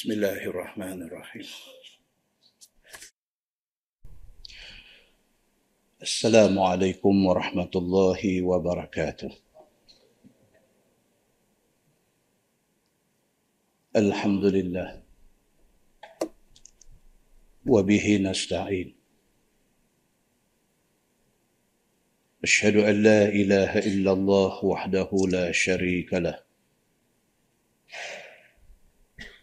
بسم الله الرحمن الرحيم السلام عليكم ورحمة الله وبركاته الحمد لله وبه نستعين أشهد أن لا إله إلا الله وحده لا شريك له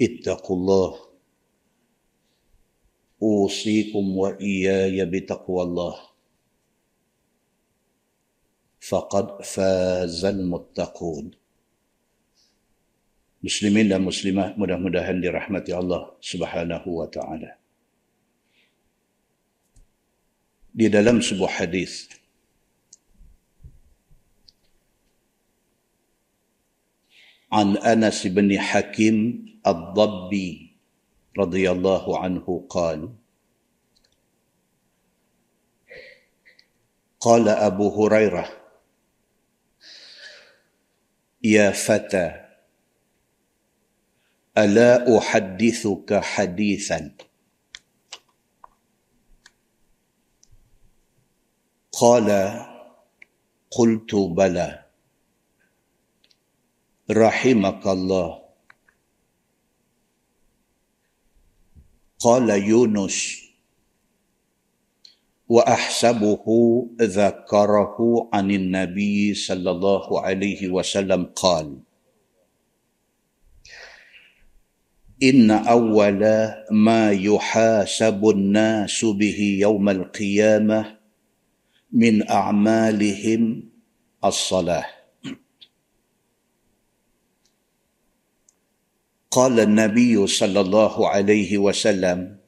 اتقوا الله. أوصيكم وإياي بتقوى الله. فقد فاز المتقون. مسلمين لا ومسلمات مدهمدهن لرحمة الله سبحانه وتعالى. Di dalam sebuah حديث. عن أنس بن حكيم الضبي رضي الله عنه قال قال أبو هريرة يا فتى ألا أحدثك حديثا؟ قال قلت بلى. rahimakallah qala yunus wa ahsabuhu dzakarahu anin nabi sallallahu alaihi wasallam qala inna awwala ma yuhasabu an-nasu bihi yawm al-qiyamah min a'malihim as-salah قال النبي صلى الله عليه وسلم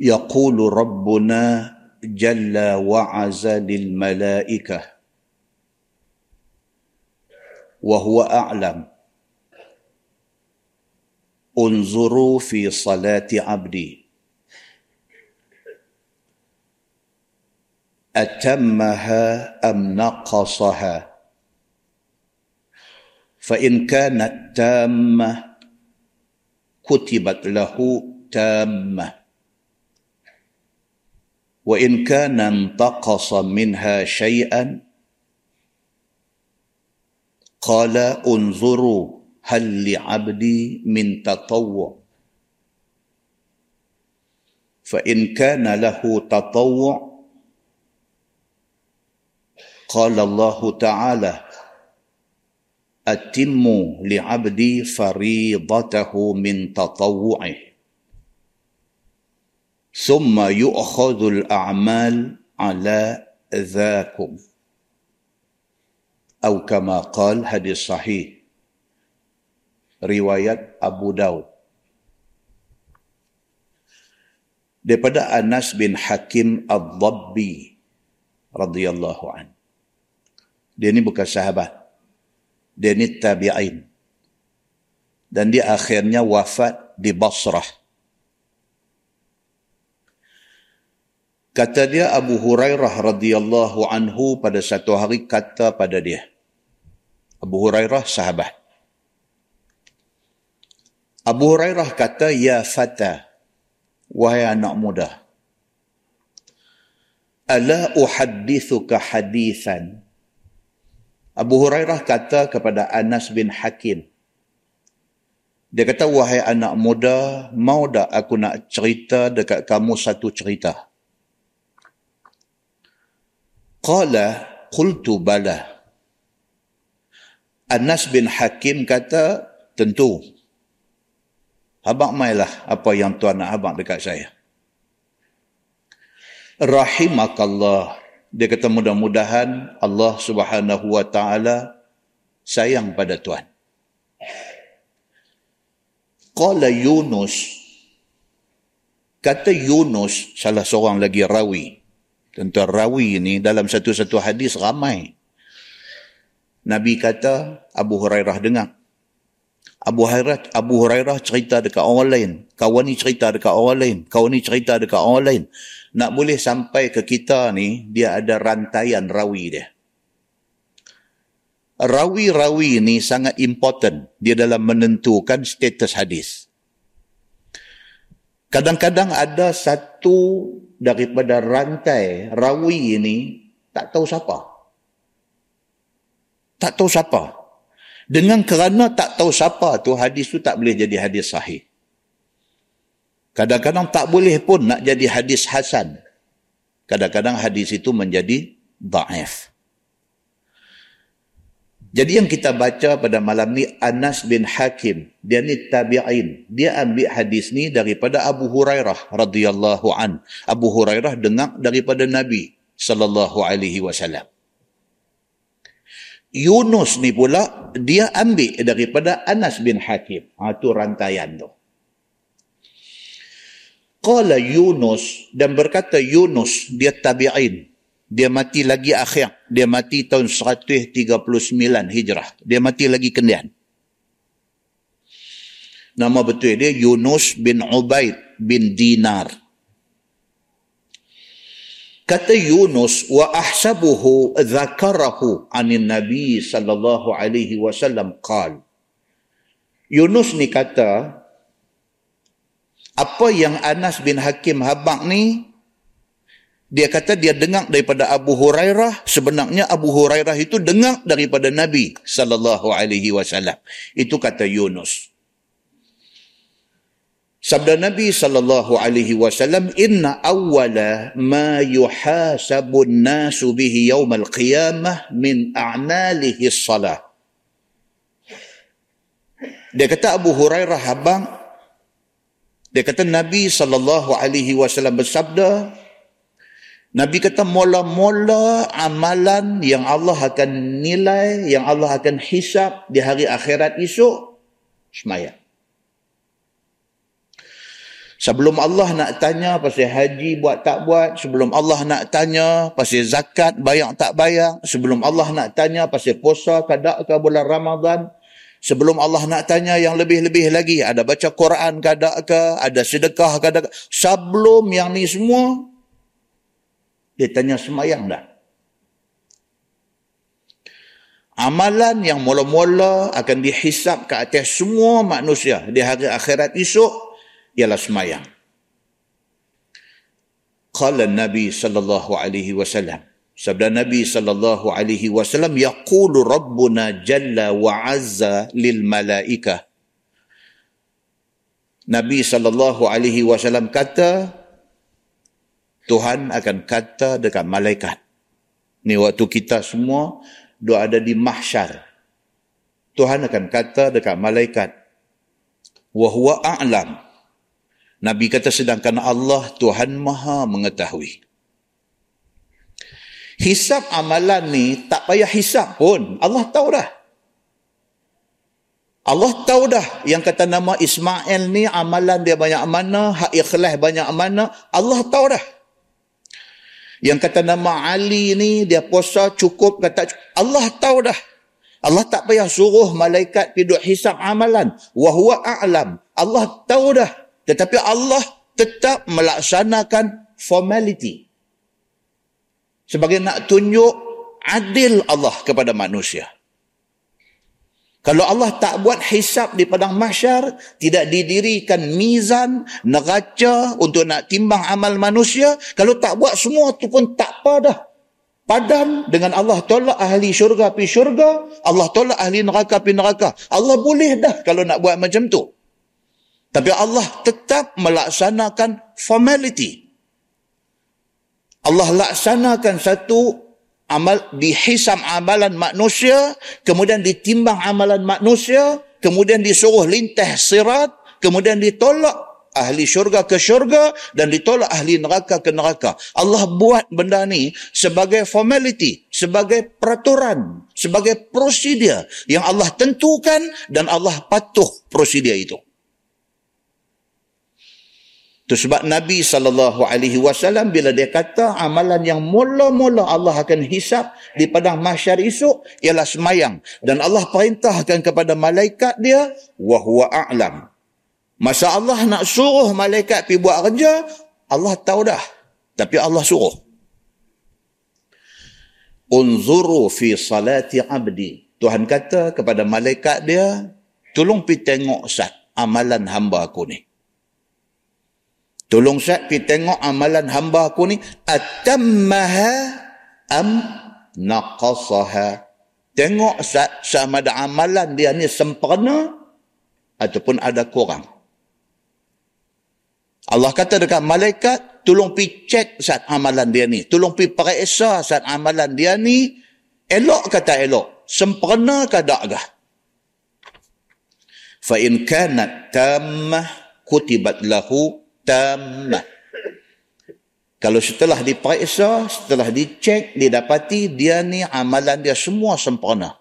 يقول ربنا جل وعز للملائكة وهو أعلم. انظروا في صلاة عبدي. أتمها أم نقصها؟ فإن كانت تامة كتبت له تامة. وإن كان انتقص منها شيئا قال انظروا هل لعبدي من تطوع. فإن كان له تطوع قال الله تعالى أتموا لعبدي فريضته من تطوعه. ثم يؤخذ الأعمال على ذاكم. أو كما قال حديث صحيح رواية أبو داود. Daripada Anas bin Hakim Al-Dhabbi radhiyallahu an. Dia ni bukan sahabat. Ni tabi'in. Dan dia akhirnya wafat di Basrah. Kata dia Abu Hurairah radhiyallahu anhu pada satu hari kata pada dia. Abu Hurairah sahabat. Abu Hurairah kata, Ya fata, wahai anak muda. Ala uhaddithuka hadithan Abu Hurairah kata kepada Anas bin Hakim. Dia kata, wahai anak muda, mau tak aku nak cerita dekat kamu satu cerita? Qala qultu bala. Anas bin Hakim kata, tentu. Abang mailah apa yang tuan nak abang dekat saya. Rahimakallah dia kata mudah-mudahan Allah Subhanahu wa taala sayang pada tuan. Qala Yunus kata Yunus salah seorang lagi rawi. Tentu rawi ini dalam satu-satu hadis ramai. Nabi kata Abu Hurairah dengar Abu Hurairah, Abu Hurairah cerita dekat orang lain. Kawan ni cerita dekat orang lain. Kawan ni cerita dekat orang lain. Nak boleh sampai ke kita ni, dia ada rantaian rawi dia. Rawi-rawi ni sangat important dia dalam menentukan status hadis. Kadang-kadang ada satu daripada rantai rawi ini tak tahu siapa. Tak tahu siapa. Dengan kerana tak tahu siapa tu hadis tu tak boleh jadi hadis sahih. Kadang-kadang tak boleh pun nak jadi hadis hasan. Kadang-kadang hadis itu menjadi da'if. Jadi yang kita baca pada malam ni Anas bin Hakim, dia ni tabi'in. Dia ambil hadis ni daripada Abu Hurairah radhiyallahu an. Abu Hurairah dengar daripada Nabi sallallahu alaihi wasallam. Yunus ni pula dia ambil daripada Anas bin Hakim. Ha, tu rantaian tu. Qala Yunus dan berkata Yunus dia tabi'in. Dia mati lagi akhir. Dia mati tahun 139 Hijrah. Dia mati lagi kendian. Nama betul dia Yunus bin Ubaid bin Dinar. Kata Yunus wa ahsabuhu dzakarahu anin Nabi sallallahu alaihi wasallam qal. Yunus ni kata apa yang Anas bin Hakim Habak ni dia kata dia dengar daripada Abu Hurairah sebenarnya Abu Hurairah itu dengar daripada Nabi sallallahu alaihi wasallam. Itu kata Yunus. Sabda Nabi sallallahu alaihi wasallam inna awwala ma yuhasabu an-nasu bihi yawm al-qiyamah min a'malihi as-salah. Dia kata Abu Hurairah abang dia kata Nabi sallallahu alaihi wasallam bersabda Nabi kata mula-mula amalan yang Allah akan nilai, yang Allah akan hisap di hari akhirat esok semaya. Sebelum Allah nak tanya pasal haji buat tak buat, sebelum Allah nak tanya pasal zakat bayar tak bayar, sebelum Allah nak tanya pasal puasa kadak ke bulan Ramadan, sebelum Allah nak tanya yang lebih-lebih lagi, ada baca Quran kadak ke, ada sedekah kadak ke, sebelum yang ni semua, dia tanya semayang dah. Amalan yang mula-mula akan dihisap ke atas semua manusia di hari akhirat esok, ialah semayang. Qala Nabi sallallahu alaihi wasallam. Sabda Nabi sallallahu alaihi wasallam yaqulu rabbuna jalla wa azza lil malaikah. Nabi sallallahu alaihi wasallam kata Tuhan akan kata dekat malaikat. Ni waktu kita semua dua ada di mahsyar. Tuhan akan kata dekat malaikat. Wa huwa a'lam Nabi kata sedangkan Allah Tuhan maha mengetahui. Hisap amalan ni tak payah hisap pun. Allah tahu dah. Allah tahu dah yang kata nama Ismail ni amalan dia banyak mana, hak ikhlas banyak mana, Allah tahu dah. Yang kata nama Ali ni dia puasa cukup kata Allah tahu dah. Allah tak payah suruh malaikat pergi hisap amalan. Wahuwa a'lam. Allah tahu dah. Tetapi Allah tetap melaksanakan formality. Sebagai nak tunjuk adil Allah kepada manusia. Kalau Allah tak buat hisap di padang mahsyar, tidak didirikan mizan, neraca untuk nak timbang amal manusia, kalau tak buat semua tu pun tak apa dah. Padan dengan Allah tolak ahli syurga pi syurga, Allah tolak ahli neraka pi neraka. Allah boleh dah kalau nak buat macam tu. Tapi Allah tetap melaksanakan formality. Allah laksanakan satu amal dihisam amalan manusia, kemudian ditimbang amalan manusia, kemudian disuruh lintas sirat, kemudian ditolak ahli syurga ke syurga dan ditolak ahli neraka ke neraka. Allah buat benda ni sebagai formality, sebagai peraturan, sebagai prosedur yang Allah tentukan dan Allah patuh prosedur itu. Itu sebab Nabi SAW bila dia kata amalan yang mula-mula Allah akan hisap di padang mahsyar esok ialah semayang. Dan Allah perintahkan kepada malaikat dia, wahuwa a'lam. Masa Allah nak suruh malaikat pergi buat kerja, Allah tahu dah. Tapi Allah suruh. Unzuru fi salati abdi. Tuhan kata kepada malaikat dia, tolong pergi tengok sat amalan hamba aku ni. Tolong saya pergi tengok amalan hamba aku ni. Atammaha am naqasaha. Tengok saya sama ada amalan dia ni sempurna ataupun ada kurang. Allah kata dekat malaikat, tolong pergi cek saat amalan dia ni. Tolong pergi periksa saat amalan dia ni. Elok kata elok. Sempurna ke tak kah? Fa in kanat tammah kutibat lahu tammah. Kalau setelah diperiksa, setelah dicek, didapati dia ni amalan dia semua sempurna.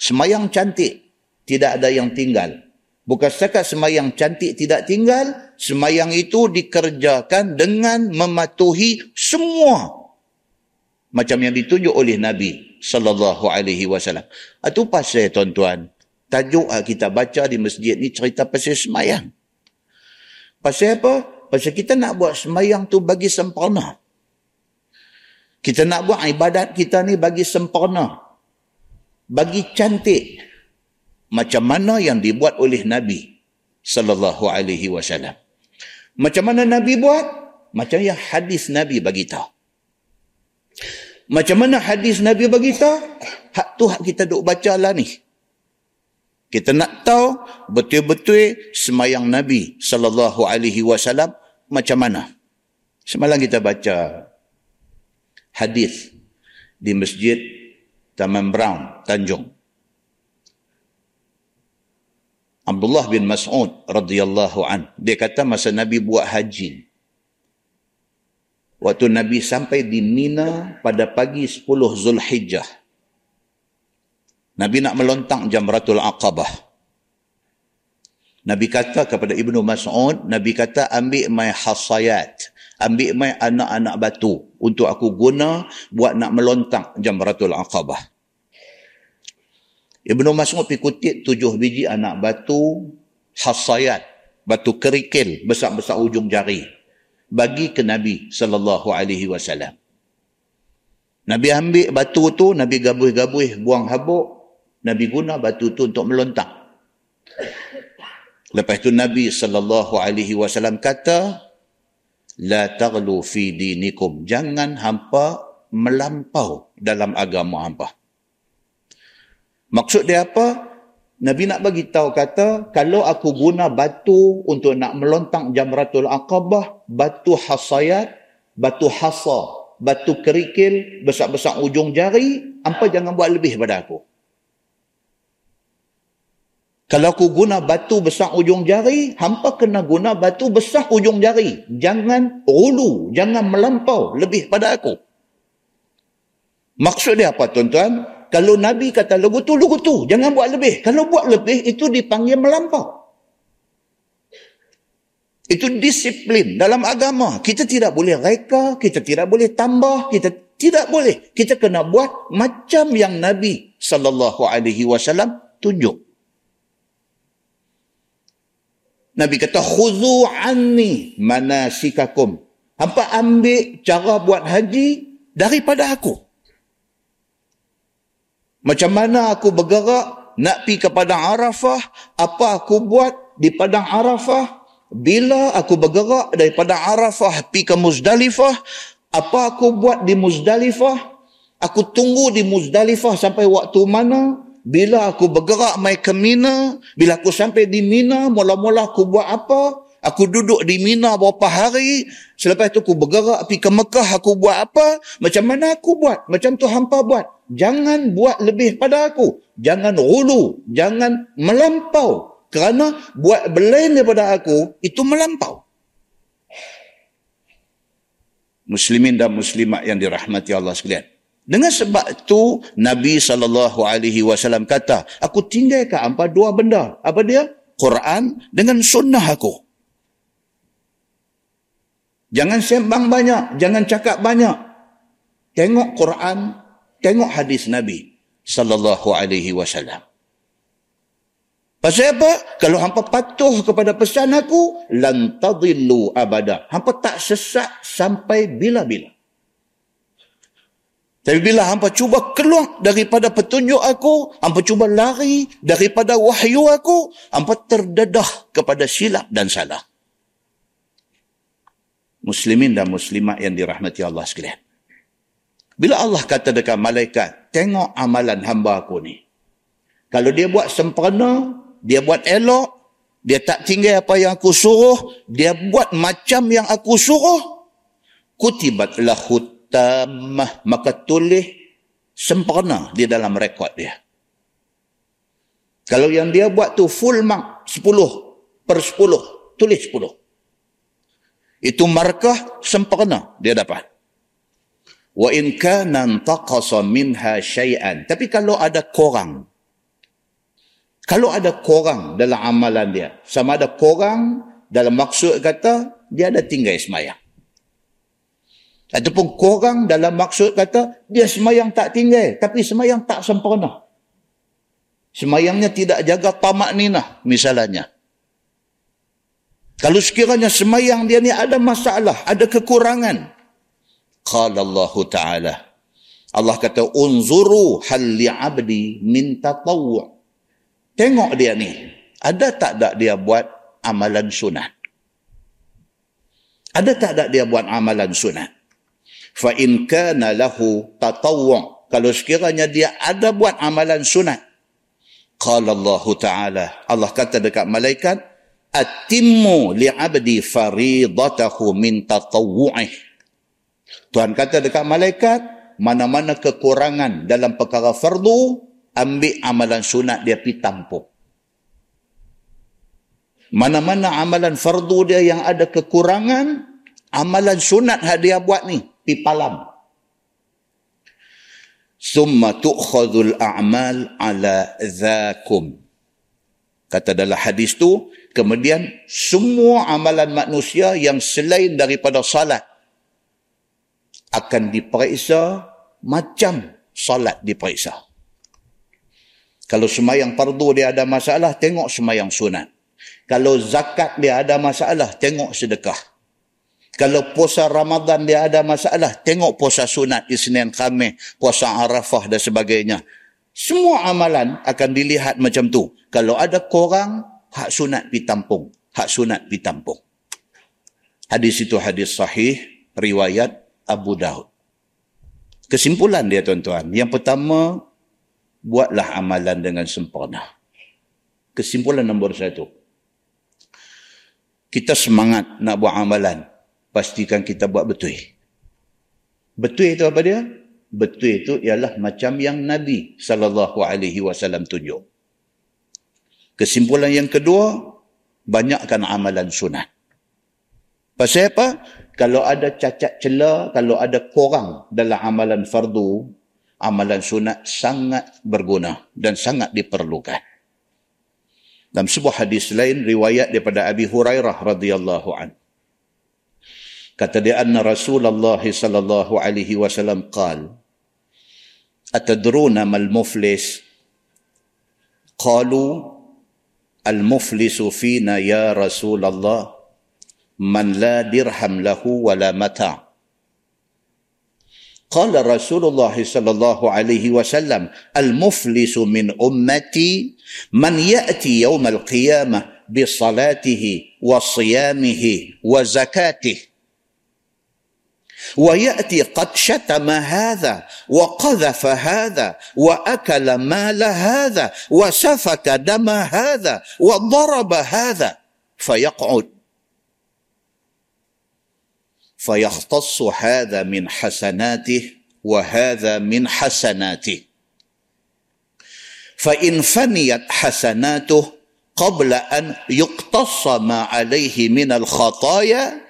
Semayang cantik, tidak ada yang tinggal. Bukan setakat semayang cantik tidak tinggal, semayang itu dikerjakan dengan mematuhi semua macam yang ditunjuk oleh Nabi sallallahu alaihi wasallam. Itu pasal tuan-tuan, tajuk kita baca di masjid ni cerita pasal semayang. Pasal apa? Pasal kita nak buat semayang tu bagi sempurna. Kita nak buat ibadat kita ni bagi sempurna. Bagi cantik. Macam mana yang dibuat oleh Nabi sallallahu alaihi wasallam. Macam mana Nabi buat? Macam yang hadis Nabi bagi tahu. Macam mana hadis Nabi bagi tahu? Hak tu hak kita duk baca lah ni. Kita nak tahu betul-betul semayang Nabi sallallahu alaihi wasallam macam mana. Semalam kita baca hadis di Masjid Taman Brown, Tanjung. Abdullah bin Mas'ud radhiyallahu an dia kata masa Nabi buat haji waktu Nabi sampai di Mina pada pagi 10 Zulhijjah Nabi nak melontang Jamratul Aqabah. Nabi kata kepada Ibnu Mas'ud, Nabi kata ambil mai hasayat, ambil mai anak-anak batu untuk aku guna buat nak melontang Jamratul Aqabah. Ibnu Mas'ud pergi kutip tujuh biji anak batu hasayat, batu kerikil besar-besar ujung jari bagi ke Nabi sallallahu alaihi wasallam. Nabi ambil batu tu, Nabi gabuh-gabuh buang habuk, Nabi guna batu tu untuk melontak. Lepas tu Nabi sallallahu alaihi wasallam kata la taghlu fi dinikum jangan hampa melampau dalam agama hampa. Maksud dia apa? Nabi nak bagi tahu kata kalau aku guna batu untuk nak melontang Jamratul Aqabah, batu hasayat, batu hasa, batu kerikil besar-besar ujung jari, hampa jangan buat lebih pada aku. Kalau aku guna batu besar ujung jari, hampa kena guna batu besar ujung jari. Jangan ulu, jangan melampau lebih pada aku. Maksud dia apa tuan-tuan? Kalau Nabi kata lugu tu, lugu tu. Jangan buat lebih. Kalau buat lebih, itu dipanggil melampau. Itu disiplin dalam agama. Kita tidak boleh reka, kita tidak boleh tambah, kita tidak boleh. Kita kena buat macam yang Nabi SAW tunjuk. Nabi kata khuzu anni manasikakum. Hampa ambil cara buat haji daripada aku. Macam mana aku bergerak nak pi ke padang Arafah, apa aku buat di padang Arafah? Bila aku bergerak daripada Arafah pi ke Muzdalifah, apa aku buat di Muzdalifah? Aku tunggu di Muzdalifah sampai waktu mana? Bila aku bergerak mai ke Mina, bila aku sampai di Mina, mula-mula aku buat apa? Aku duduk di Mina beberapa hari, selepas itu aku bergerak pergi ke Mekah, aku buat apa? Macam mana aku buat? Macam tu hampa buat. Jangan buat lebih pada aku. Jangan hulu, jangan melampau. Kerana buat belain daripada aku, itu melampau. Muslimin dan muslimat yang dirahmati Allah sekalian. Dengan sebab itu Nabi saw kata, aku tinggalkan apa dua benda. Apa dia? Quran dengan sunnah aku. Jangan sembang banyak, jangan cakap banyak. Tengok Quran, tengok hadis Nabi sallallahu alaihi wasallam. Pasal apa? Kalau hampa patuh kepada pesan aku, lan tadillu abada. Hampa tak sesat sampai bila-bila. Tapi bila hampa cuba keluar daripada petunjuk aku, hampa cuba lari daripada wahyu aku, hampa terdedah kepada silap dan salah. Muslimin dan muslimat yang dirahmati Allah sekalian. Bila Allah kata dekat malaikat, tengok amalan hamba aku ni. Kalau dia buat sempurna, dia buat elok, dia tak tinggal apa yang aku suruh, dia buat macam yang aku suruh, kutibat lahu tamah, maka tulis sempurna di dalam rekod dia. Kalau yang dia buat tu full mark 10 per 10, tulis 10. Itu markah sempurna dia dapat. Wa in kana taqasa minha syai'an. Tapi kalau ada kurang, kalau ada korang dalam amalan dia, sama ada korang dalam maksud kata, dia ada tinggal semayang. Ataupun korang dalam maksud kata, dia semayang tak tinggal, tapi semayang tak sempurna. Semayangnya tidak jaga tamak ninah, misalnya. Kalau sekiranya semayang dia ni ada masalah, ada kekurangan. Qala Allah Ta'ala. Allah kata, unzuru hal li'abdi min tatawwa' Tengok dia ni. Ada tak tak dia buat amalan sunat? Ada tak tak dia buat amalan sunat? Fa in kana lahu tatawwu' kalau sekiranya dia ada buat amalan sunat. Qala Allah Ta'ala. Allah kata dekat malaikat, Atimmu li'abdi faridatahu min tatawu'ih. Tuhan kata dekat malaikat, mana-mana kekurangan dalam perkara fardu, ambil amalan sunat dia pi tampung. Mana-mana amalan fardu dia yang ada kekurangan, amalan sunat dia buat ni, pi palam. Summa tu'khadul a'mal ala dhakum. Kata dalam hadis tu, kemudian semua amalan manusia yang selain daripada salat akan diperiksa macam salat diperiksa. Kalau semayang fardu dia ada masalah, tengok semayang sunat. Kalau zakat dia ada masalah, tengok sedekah. Kalau puasa Ramadan dia ada masalah, tengok puasa sunat Isnin Khamis, puasa Arafah dan sebagainya. Semua amalan akan dilihat macam tu. Kalau ada korang, hak sunat ditampung. Hak sunat ditampung. Hadis itu hadis sahih, riwayat Abu Daud. Kesimpulan dia tuan-tuan. Yang pertama, buatlah amalan dengan sempurna. Kesimpulan nombor satu. Kita semangat nak buat amalan. Pastikan kita buat betul. Betul itu apa dia? Betul itu ialah macam yang Nabi SAW tunjuk. Kesimpulan yang kedua, banyakkan amalan sunat. Pasal apa? Kalau ada cacat celah, kalau ada kurang dalam amalan fardu, amalan sunat sangat berguna dan sangat diperlukan. Dalam sebuah hadis lain riwayat daripada Abi Hurairah radhiyallahu an. Kata dia anna Rasulullah sallallahu alaihi wasallam qal Atadruna mal muflis? Qalu al muflisu fina ya Rasulullah man la dirham lahu wala mata' قال رسول الله صلى الله عليه وسلم المفلس من امتي من ياتي يوم القيامه بصلاته وصيامه وزكاته ويأتي قد شتم هذا وقذف هذا وأكل مال هذا وسفك دم هذا وضرب هذا فيقعد. فيختص هذا من حسناته وهذا من حسناته. فإن فنيت حسناته قبل أن يقتص ما عليه من الخطايا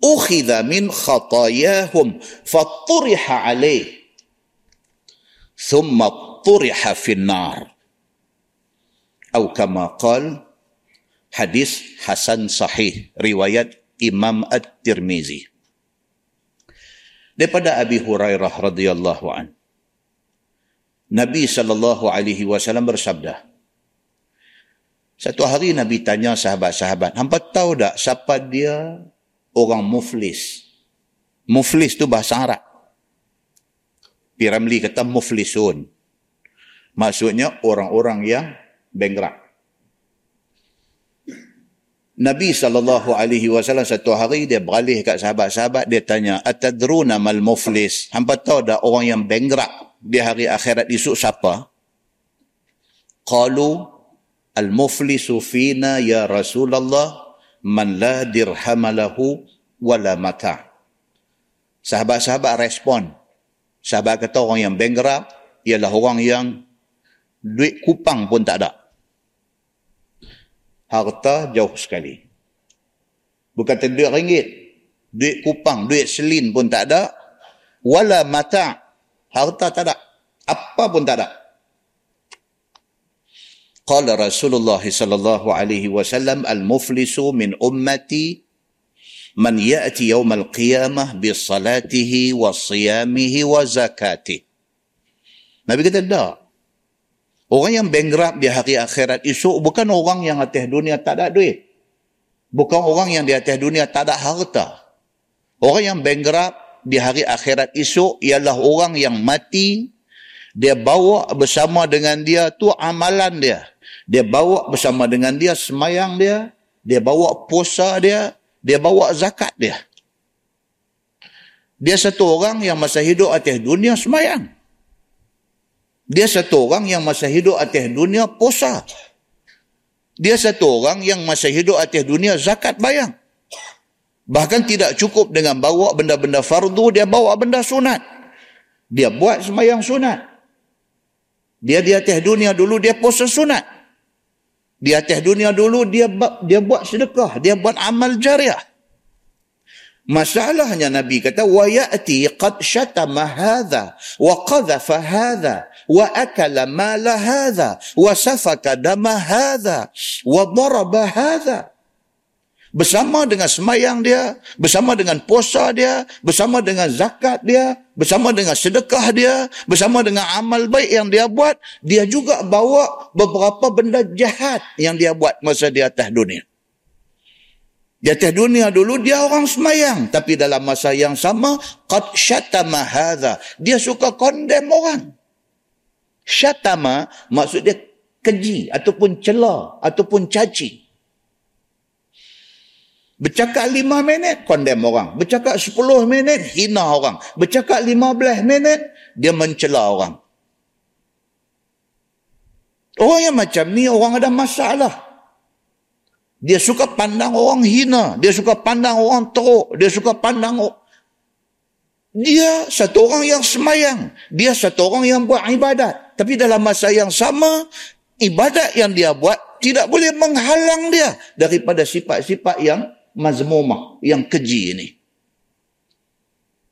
ukhidha min khatayahum fatturiha alaih thumma turiha fin nar atau kama qal hadis hasan sahih riwayat imam at-tirmizi. Daripada abi hurairah radhiyallahu an Nabi sallallahu alaihi wasallam bersabda Satu hari Nabi tanya sahabat-sahabat, "Hampa tahu tak siapa dia orang muflis?" Muflis tu bahasa Arab. Piramli kata muflisun. Maksudnya orang-orang yang bankrupt. Nabi SAW satu hari dia beralih kat sahabat-sahabat dia tanya atadruna mal muflis hampa tahu dah orang yang bankrupt di hari akhirat esok siapa qalu al muflisu fina ya rasulullah man la dirhamalahu wala mata sahabat-sahabat respon sahabat kata orang yang bankrupt ialah orang yang duit kupang pun tak ada harta jauh sekali. Bukan duit ringgit. Duit kupang, duit selin pun tak ada. Wala mata. Harta tak ada. Apa pun tak ada. Qala Rasulullah sallallahu alaihi wasallam al-muflisu min ummati man ya'ti yawm al-qiyamah bi salatihi wa siyamihi wa zakatihi. Nabi kata tak. Orang yang bankrupt di hari akhirat esok bukan orang yang atas dunia tak ada duit. Bukan orang yang di atas dunia tak ada harta. Orang yang bankrupt di hari akhirat esok ialah orang yang mati. Dia bawa bersama dengan dia tu amalan dia. Dia bawa bersama dengan dia semayang dia. Dia bawa puasa dia. Dia bawa zakat dia. Dia satu orang yang masa hidup atas dunia semayang. Dia satu orang yang masa hidup atas dunia puasa. Dia satu orang yang masa hidup atas dunia zakat bayang. Bahkan tidak cukup dengan bawa benda-benda fardu, dia bawa benda sunat. Dia buat semayang sunat. Dia di atas dunia dulu, dia puasa sunat. Di atas dunia dulu, dia dia buat sedekah, dia buat amal jariah. Masalahnya Nabi kata wa ya'ti qad shatama hadha wa qadhafa hadha wa akala mala hadha wa safaka dama hadha wa daraba hadha bersama dengan semayang dia bersama dengan puasa dia bersama dengan zakat dia bersama dengan sedekah dia bersama dengan amal baik yang dia buat dia juga bawa beberapa benda jahat yang dia buat masa di atas dunia di atas dunia dulu dia orang semayang. Tapi dalam masa yang sama, qad syatama hadha. Dia suka kondem orang. Syatama maksud dia keji ataupun celah ataupun caci. Bercakap lima minit, kondem orang. Bercakap sepuluh minit, hina orang. Bercakap lima belas minit, dia mencela orang. Orang yang macam ni, orang ada masalah. Dia suka pandang orang hina. Dia suka pandang orang teruk. Dia suka pandang orang. Dia satu orang yang semayang. Dia satu orang yang buat ibadat. Tapi dalam masa yang sama, ibadat yang dia buat tidak boleh menghalang dia daripada sifat-sifat yang mazmumah, yang keji ini.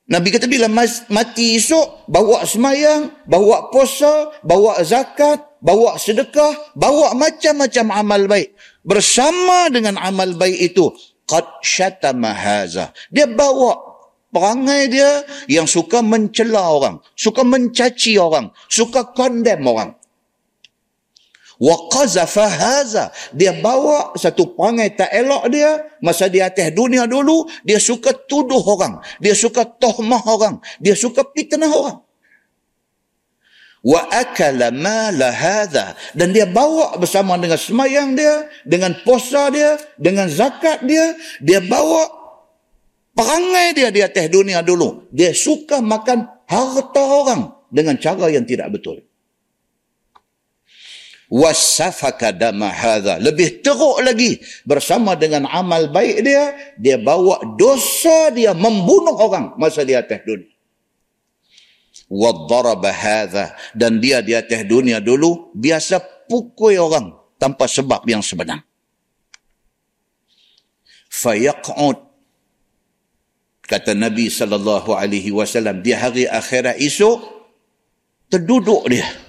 Nabi kata bila mati esok, bawa semayang, bawa puasa, bawa zakat, bawa sedekah, bawa macam-macam amal baik. Bersama dengan amal baik itu qad syatama haza. Dia bawa perangai dia yang suka mencela orang suka mencaci orang suka condemn orang wa qazafa haza. Dia bawa satu perangai tak elok dia. Masa di atas dunia dulu dia suka tuduh orang. Dia suka tohmah orang. Dia suka fitnah orang. Wa akala mala hadha dan dia bawa bersama dengan semayang dia dengan puasa dia dengan zakat dia dia bawa perangai dia di atas dunia dulu. Dia suka makan harta orang dengan cara yang tidak betul wasafaka dama hadha. Lebih teruk lagi bersama dengan amal baik dia dia bawa dosa dia membunuh orang masa di atas dunia. Wadaraba hadha. Dan dia di atas dunia dulu biasa pukul orang tanpa sebab yang sebenar. Fayaqud. Kata Nabi sallallahu alaihi wasallam di hari akhirat esok terduduk dia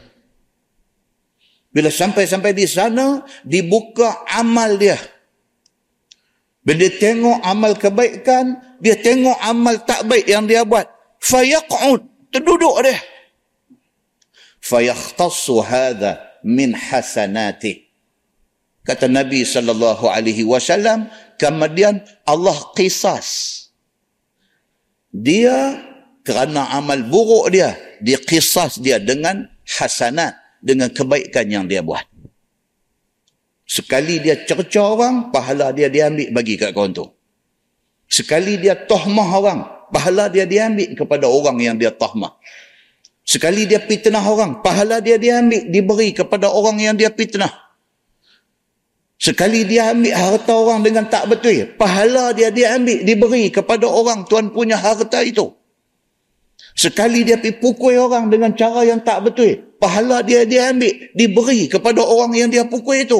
bila sampai-sampai di sana dibuka amal dia Bila dia tengok amal kebaikan, dia tengok amal tak baik yang dia buat. Fayaq'ud. Terduduk dia. Fayakhtassu hadha min hasanati. Kata Nabi sallallahu alaihi wasallam, kemudian Allah qisas. Dia kerana amal buruk dia, dia qisas dia dengan hasanat, dengan kebaikan yang dia buat. Sekali dia cerca orang, pahala dia diambil bagi kat kawan tu. Sekali dia tohmah orang, pahala dia diambil kepada orang yang dia tohmah. Sekali dia fitnah orang, pahala dia diambil, diberi kepada orang yang dia fitnah. Sekali dia ambil harta orang dengan tak betul, pahala dia diambil, diberi kepada orang tuan punya harta itu. Sekali dia pergi pukul orang dengan cara yang tak betul, pahala dia dia ambil diberi kepada orang yang dia pukul itu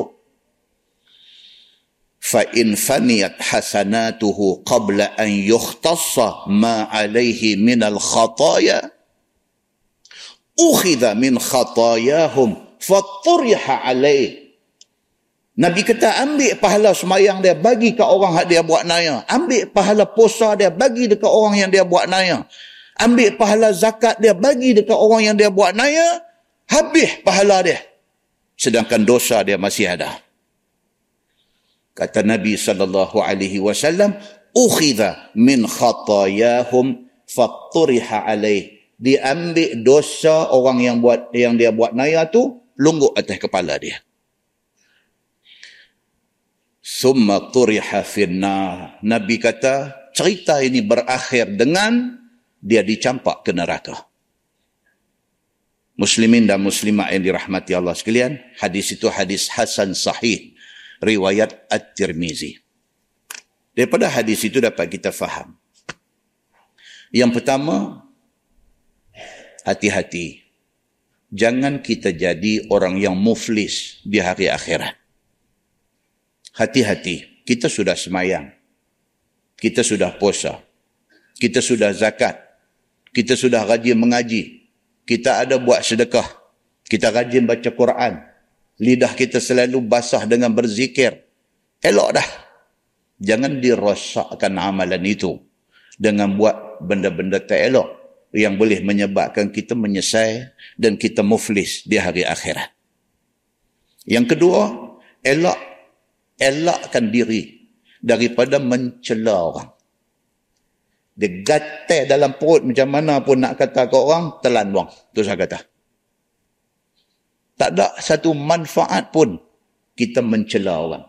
fa in faniyat hasanatuhu qabla an yukhtassa ma alayhi min al khataya ukhidha min khatayahum fa turiha alayhi Nabi kata ambil pahala semayang dia bagi ke orang yang dia buat naya. Ambil pahala puasa dia bagi dekat orang yang dia buat naya. Ambil pahala zakat dia bagi dekat orang yang dia buat naya. Habis pahala dia. Sedangkan dosa dia masih ada. Kata Nabi sallallahu alaihi wasallam ukhidha min khatayahum fatturiha alaih. Diambil dosa orang yang buat yang dia buat naya tu lungguk atas kepala dia. Summa turiha finna nabi kata cerita ini berakhir dengan dia dicampak ke neraka muslimin dan muslimat yang dirahmati Allah sekalian hadis itu hadis hasan sahih riwayat At-Tirmizi. Daripada hadis itu dapat kita faham. Yang pertama, hati-hati. Jangan kita jadi orang yang muflis di hari akhirat. Hati-hati. Kita sudah semayang. Kita sudah puasa. Kita sudah zakat. Kita sudah rajin mengaji. Kita ada buat sedekah. Kita rajin baca Quran lidah kita selalu basah dengan berzikir. Elok dah. Jangan dirosakkan amalan itu dengan buat benda-benda tak elok yang boleh menyebabkan kita menyesal dan kita muflis di hari akhirat. Yang kedua, elok elakkan diri daripada mencela orang. Dia gatal dalam perut macam mana pun nak kata ke orang, telan buang. Itu saya kata. Tak ada satu manfaat pun kita mencela orang.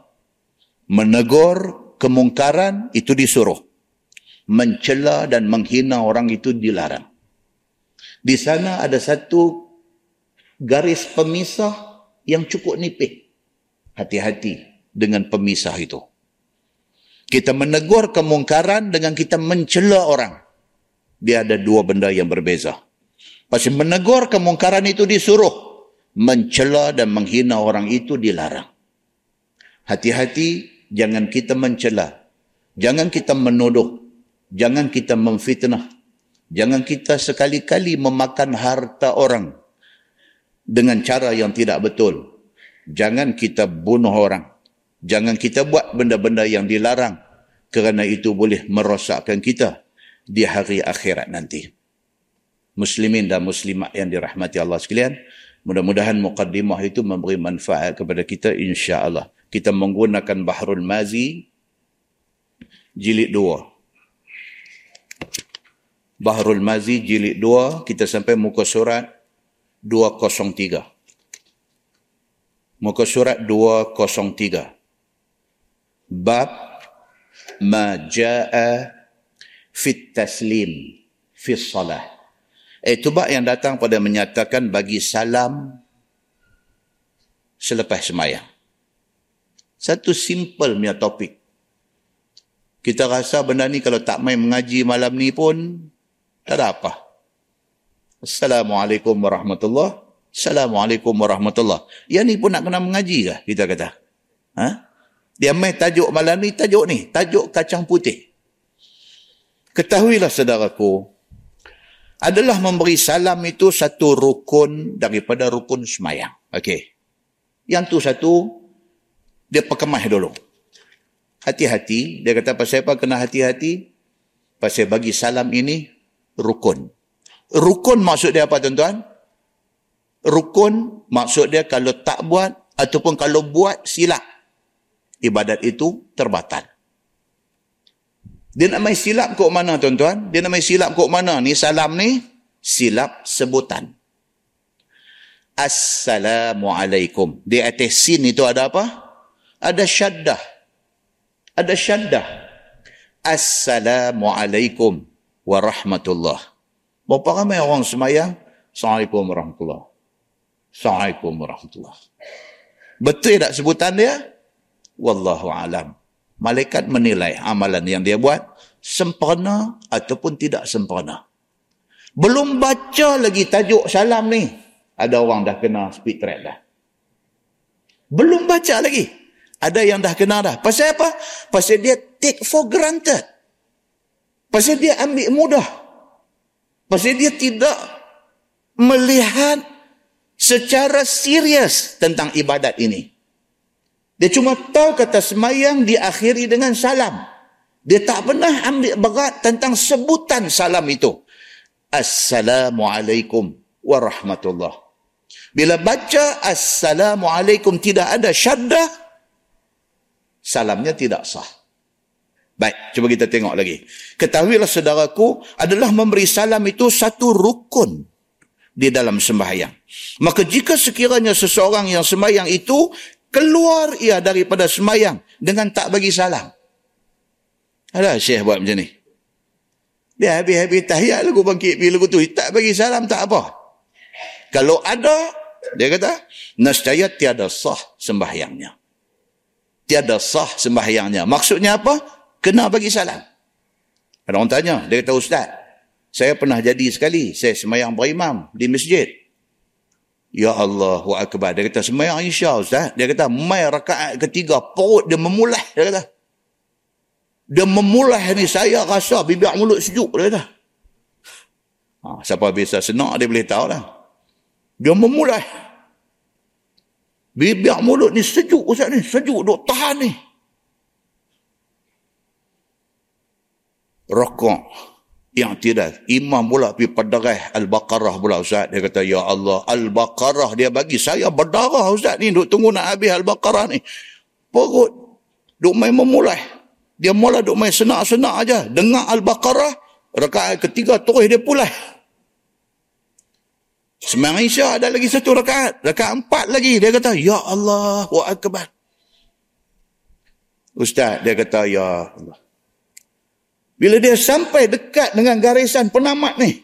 Menegur kemungkaran itu disuruh. Mencela dan menghina orang itu dilarang. Di sana ada satu garis pemisah yang cukup nipih. Hati-hati dengan pemisah itu. Kita menegur kemungkaran dengan kita mencela orang. Dia ada dua benda yang berbeza. Pasal menegur kemungkaran itu disuruh mencela dan menghina orang itu dilarang. Hati-hati jangan kita mencela. Jangan kita menuduh. Jangan kita memfitnah. Jangan kita sekali-kali memakan harta orang dengan cara yang tidak betul. Jangan kita bunuh orang. Jangan kita buat benda-benda yang dilarang kerana itu boleh merosakkan kita di hari akhirat nanti. Muslimin dan muslimat yang dirahmati Allah sekalian, Mudah-mudahan mukaddimah itu memberi manfaat kepada kita insya-Allah. Kita menggunakan Bahrul Mazi jilid 2. Bahrul Mazi jilid 2 kita sampai muka surat 203. Muka surat 203. Bab ma jaa fit taslim fi salah. Eh, tubak yang datang pada menyatakan bagi salam selepas semayang. Satu simple punya topik. Kita rasa benda ni kalau tak main mengaji malam ni pun tak ada apa. Assalamualaikum warahmatullahi Assalamualaikum warahmatullahi Yang ni pun nak kena mengaji ke kita kata? Ha? Dia main tajuk malam ni, tajuk ni. Tajuk kacang putih. Ketahuilah saudaraku, adalah memberi salam itu satu rukun daripada rukun semayang. Okey. Yang tu satu, dia perkemah dulu. hati-hati. Dia kata pasal apa kena hati-hati? Pasal bagi salam ini rukun. Rukun maksud dia apa tuan-tuan? Rukun maksud dia kalau tak buat ataupun kalau buat silap. Ibadat itu terbatal. Dia nak main silap kok mana tuan-tuan? Dia nak main silap kok mana? Ni salam ni silap sebutan. Assalamualaikum. Di atas sin itu ada apa? Ada syaddah. Ada syaddah. Assalamualaikum warahmatullah. Berapa ramai orang semayang? Assalamualaikum warahmatullah. Assalamualaikum warahmatullah. Betul tak sebutan dia? Wallahu alam malaikat menilai amalan yang dia buat sempurna ataupun tidak sempurna. Belum baca lagi tajuk salam ni, ada orang dah kena speed track dah. Belum baca lagi. Ada yang dah kena dah. Pasal apa? Pasal dia take for granted. Pasal dia ambil mudah. Pasal dia tidak melihat secara serius tentang ibadat ini. Dia cuma tahu kata semayang diakhiri dengan salam. Dia tak pernah ambil berat tentang sebutan salam itu. Assalamualaikum warahmatullah. Bila baca Assalamualaikum tidak ada syaddah, salamnya tidak sah. Baik, cuba kita tengok lagi. Ketahuilah saudaraku adalah memberi salam itu satu rukun di dalam sembahyang. Maka jika sekiranya seseorang yang sembahyang itu keluar ia daripada semayang dengan tak bagi salam. Ada syekh buat macam ni. Dia habis-habis tahiyat lagu bangkit pergi lagu tu. Tak bagi salam tak apa. Kalau ada, dia kata, nascaya tiada sah sembahyangnya. Tiada sah sembahyangnya. Maksudnya apa? Kena bagi salam. Ada orang tanya, dia kata, Ustaz, saya pernah jadi sekali, saya semayang berimam di masjid. Ya Allah wa akbar. Dia kata semayang Isya Ustaz. Dia kata mai rakaat ketiga perut dia memulai. Dia kata. Dia memulai ni saya rasa bibir mulut sejuk. Dia kata. Ha, siapa biasa senak dia boleh tahu lah. Dia memulai. Bibir mulut ni sejuk Ustaz ni. Sejuk duk tahan ni. Rokok tidak. Imam pula pergi pedarah Al-Baqarah pula Ustaz. Dia kata, Ya Allah, Al-Baqarah dia bagi saya berdarah Ustaz ni. Duk tunggu nak habis Al-Baqarah ni. Perut. Duk main memulai. Dia mula duk main senak-senak aja. Dengar Al-Baqarah. Rekaat ketiga terus dia pulai. Semang Isya ada lagi satu rakaat. Rakaat empat lagi. Dia kata, Ya Allah, wa akbar. Ustaz, dia kata, Ya Allah. Bila dia sampai dekat dengan garisan penamat ni.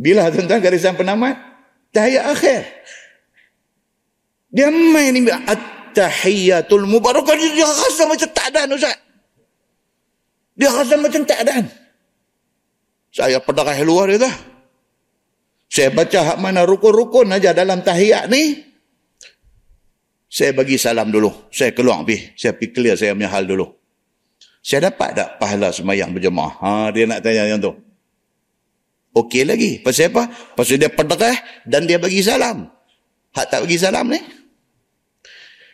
Bila tentang garisan penamat? Tahiyat akhir. Dia main ni. At-tahiyyatul mubarakah. Dia rasa macam tak ada Ustaz. Dia rasa macam tak ada. Saya pedarah luar dia dah. Saya baca hak mana rukun-rukun aja dalam tahiyat ni. Saya bagi salam dulu. Saya keluar pergi. Saya pergi clear saya punya hal dulu. Saya dapat tak pahala semayang berjemaah? Ha, dia nak tanya yang tu. Okey lagi. Pasal apa? Pasal dia pedarah dan dia bagi salam. Hak tak bagi salam ni?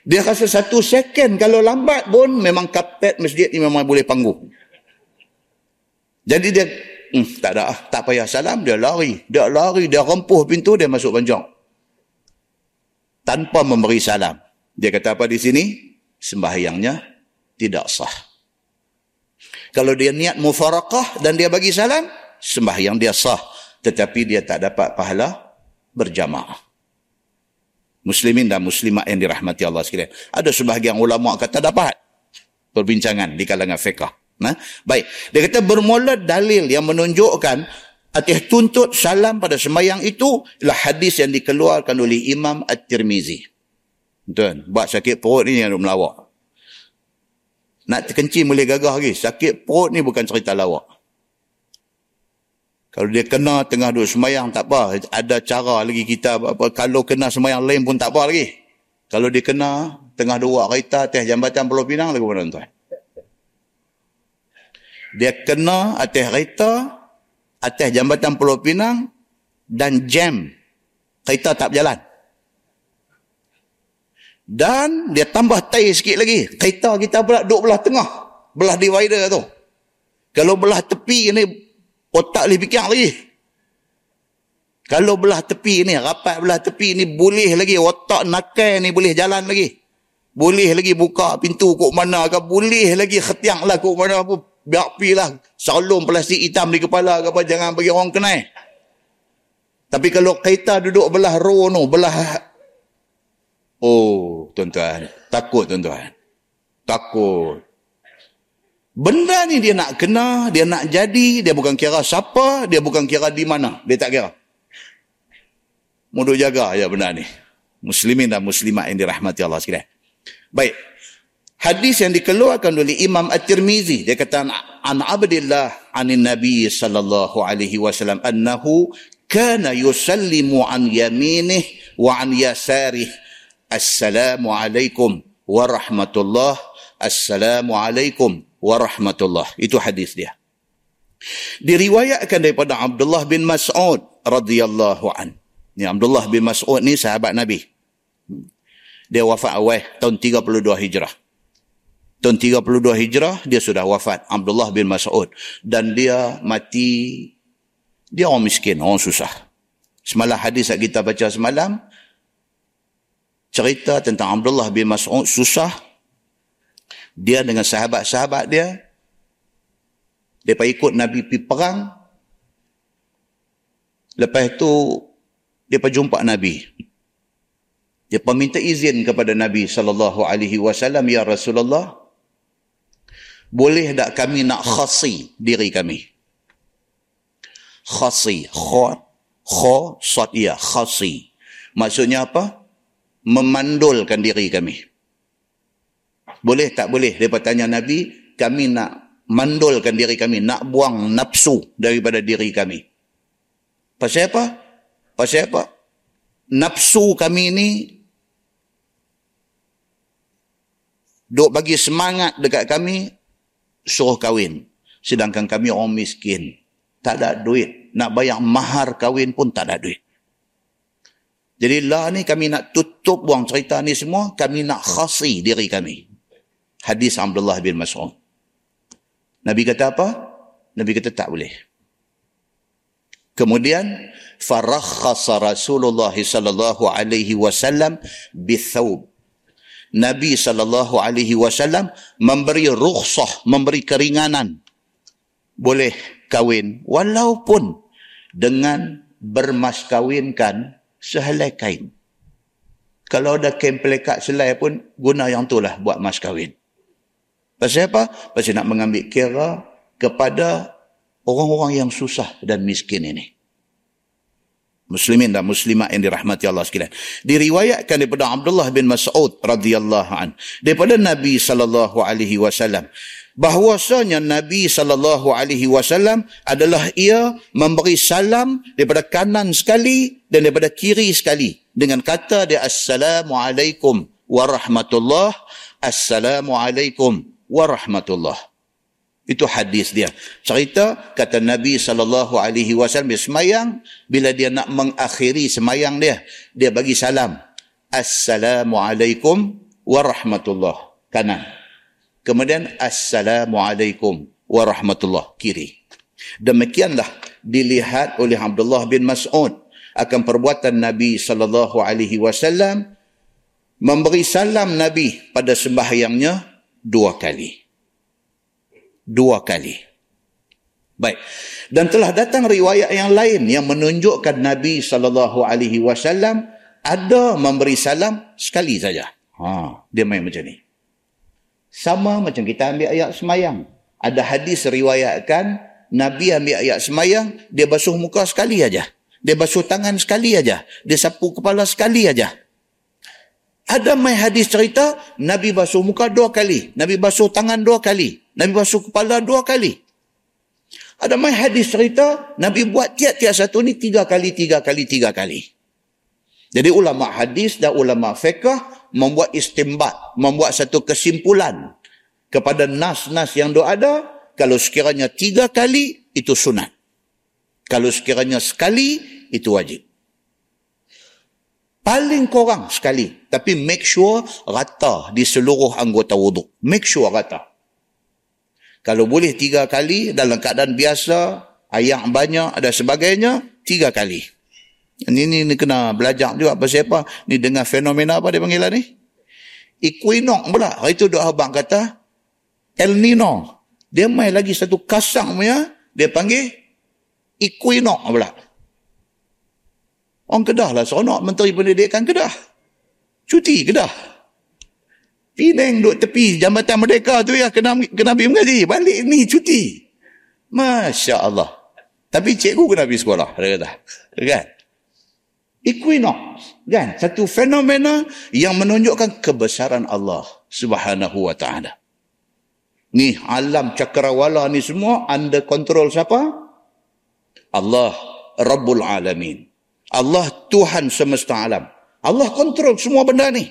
Dia rasa satu second kalau lambat pun memang kapten masjid ni memang boleh panggung. Jadi dia hmm, tak ada tak payah salam dia lari. Dia lari, dia rempuh pintu dia masuk panjang. Tanpa memberi salam. Dia kata apa di sini? Sembahyangnya tidak sah. Kalau dia niat mufarakah dan dia bagi salam, sembahyang dia sah. Tetapi dia tak dapat pahala berjamaah. Muslimin dan muslimat yang dirahmati Allah sekalian. Ada sebahagian ulama kata dapat perbincangan di kalangan fiqah. Nah, baik. Dia kata bermula dalil yang menunjukkan atas tuntut salam pada sembahyang itu ialah hadis yang dikeluarkan oleh Imam At-Tirmizi. Tuan, buat sakit perut ni yang melawak. Nak terkencing boleh gagah lagi. Sakit perut ni bukan cerita lawak. Kalau dia kena tengah duduk semayang, tak apa. Ada cara lagi kita. Apa, kalau kena semayang lain pun tak apa lagi. Kalau dia kena tengah dua kereta atas jambatan Pulau Pinang, lagi mana tuan? Dia kena atas kereta atas jambatan Pulau Pinang dan jam. Kereta tak berjalan. Dan dia tambah tai sikit lagi. Kereta kita pula duduk belah tengah. belah divider tu. Kalau belah tepi ni, otak boleh fikir lagi. Kalau belah tepi ni, rapat belah tepi ni, boleh lagi. Otak nakal ni boleh jalan lagi. Boleh lagi buka pintu kok mana ke. Boleh lagi khetiang lah kok mana pun. Biar pi lah. Salum plastik hitam di kepala ke apa. Jangan bagi orang kenal. Tapi kalau kita duduk belah roh no, belah... Oh, tuan-tuan. Takut, tuan-tuan. Takut. Benda ni dia nak kena, dia nak jadi, dia bukan kira siapa, dia bukan kira di mana. Dia tak kira. Mudah jaga ya benda ni. Muslimin dan muslimat yang dirahmati Allah sekalian. Baik. Hadis yang dikeluarkan oleh Imam At-Tirmizi dia kata an Abdullah anin Nabi sallallahu alaihi wasallam annahu kana yusallimu an yaminih wa an yasarih assalamu alaikum warahmatullah assalamu alaikum warahmatullah. Itu hadis dia. Diriwayatkan daripada Abdullah bin Mas'ud radhiyallahu an. Ni Abdullah bin Mas'ud ni sahabat Nabi. Dia wafat awal tahun 32 Hijrah. Tahun 32 Hijrah dia sudah wafat Abdullah bin Mas'ud dan dia mati dia orang miskin, orang susah. Semalam hadis yang kita baca semalam cerita tentang Abdullah bin Mas'ud susah. Dia dengan sahabat-sahabat dia dia ikut Nabi pergi perang. Lepas tu dia jumpa Nabi. Dia minta izin kepada Nabi wasallam ya Rasulullah boleh tak kami nak khasi diri kami? Khasi kha kha sad ya khasi. Maksudnya apa memandulkan diri kami boleh tak boleh? Dia tanya Nabi, kami nak mandulkan diri kami, nak buang nafsu daripada diri kami. Pasal apa? Pasal apa? Nafsu kami ni duk bagi semangat dekat kami suruh kahwin. Sedangkan kami orang miskin. Tak ada duit. Nak bayar mahar kahwin pun tak ada duit. Jadi lah ni kami nak tutup buang cerita ni semua. Kami nak khasi diri kami hadis Abdullah bin Mas'ud. Nabi kata apa? Nabi kata tak boleh. Kemudian farakhasa Rasulullah sallallahu alaihi wasallam bithawb. Nabi sallallahu alaihi wasallam memberi rukhsah, memberi keringanan boleh kahwin walaupun dengan bermaskawinkan sehelai kain. Kalau ada kain pelekat selai pun guna yang itulah buat mas kahwin. Pasal apa? Pasal nak mengambil kira kepada orang-orang yang susah dan miskin ini. Muslimin dan muslimat yang dirahmati Allah sekalian. Diriwayatkan daripada Abdullah bin Mas'ud radhiyallahu an daripada Nabi sallallahu alaihi wasallam bahwasanya Nabi sallallahu alaihi wasallam adalah ia memberi salam daripada kanan sekali dan daripada kiri sekali dengan kata dia assalamu alaikum warahmatullah assalamu alaikum warahmatullah. Itu hadis dia. Cerita kata Nabi sallallahu alaihi wasallam semayang bila dia nak mengakhiri semayang dia, dia bagi salam. Assalamualaikum warahmatullah kanan. Kemudian assalamualaikum warahmatullah kiri. Demikianlah dilihat oleh Abdullah bin Mas'ud akan perbuatan Nabi sallallahu alaihi wasallam memberi salam Nabi pada sembahyangnya dua kali. Dua kali. Baik. Dan telah datang riwayat yang lain yang menunjukkan Nabi sallallahu alaihi wasallam ada memberi salam sekali saja. Ha, dia main macam ni. Sama macam kita ambil ayat semayang. Ada hadis riwayatkan Nabi ambil ayat semayang, dia basuh muka sekali aja. Dia basuh tangan sekali aja. Dia sapu kepala sekali aja. Ada mai hadis cerita Nabi basuh muka dua kali, Nabi basuh tangan dua kali, Nabi basuh kepala dua kali. Ada mai hadis cerita Nabi buat tiap-tiap satu ni tiga kali, tiga kali, tiga kali. Jadi ulama hadis dan ulama fiqh membuat istimbat, membuat satu kesimpulan kepada nas-nas yang doa ada, kalau sekiranya tiga kali, itu sunat. Kalau sekiranya sekali, itu wajib. Paling kurang sekali. Tapi make sure rata di seluruh anggota wuduk. Make sure rata. Kalau boleh tiga kali dalam keadaan biasa, ayak banyak dan sebagainya, tiga kali. Ini, ini, ini kena belajar juga pasal apa. Ni dengan fenomena apa dia panggil lah ni? Equinox pula. Hari tu doa abang kata, El Nino. Dia main lagi satu kasang punya, dia panggil Equinox pula. Orang Kedah lah, seronok Menteri Pendidikan Kedah. Cuti Kedah. Pinang duduk tepi Jambatan Merdeka tu ya kena kena pergi mengaji. Balik ni cuti. Masya Allah. Tapi cikgu kena pergi sekolah. Dia kata. Kan? Equinox. Kan? Satu fenomena yang menunjukkan kebesaran Allah subhanahu wa ta'ala. Ni alam cakrawala ni semua under kontrol siapa? Allah Rabbul Alamin. Allah Tuhan semesta alam. Allah kontrol semua benda ni.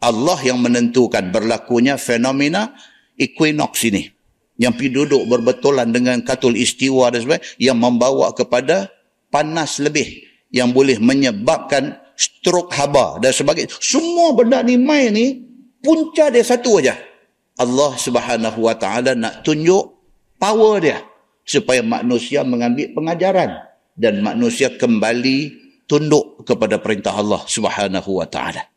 Allah yang menentukan berlakunya fenomena equinox ini yang pergi duduk berbetulan dengan katul istiwa dan sebagainya yang membawa kepada panas lebih yang boleh menyebabkan strok haba dan sebagainya. Semua benda ni main ni punca dia satu aja. Allah Subhanahu wa taala nak tunjuk power dia supaya manusia mengambil pengajaran dan manusia kembali tunduk kepada perintah Allah Subhanahu wa taala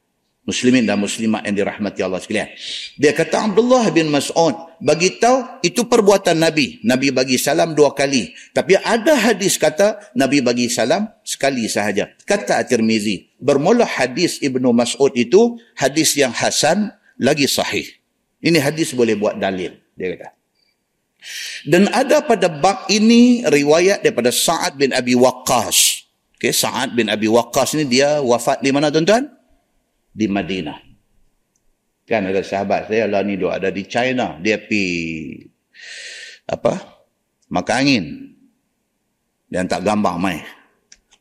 muslimin dan muslimat yang dirahmati Allah sekalian. Dia kata Abdullah bin Mas'ud bagi tahu itu perbuatan Nabi. Nabi bagi salam dua kali. Tapi ada hadis kata Nabi bagi salam sekali sahaja. Kata At-Tirmizi, bermula hadis Ibnu Mas'ud itu hadis yang hasan lagi sahih. Ini hadis boleh buat dalil, dia kata. Dan ada pada bab ini riwayat daripada Sa'ad bin Abi Waqqas. Okay, Sa'ad bin Abi Waqqas ini dia wafat di mana tuan-tuan? Di Madinah. Kan ada sahabat saya lah ni duk ada di China. Dia pi apa? Makan angin. Dia tak gambar mai.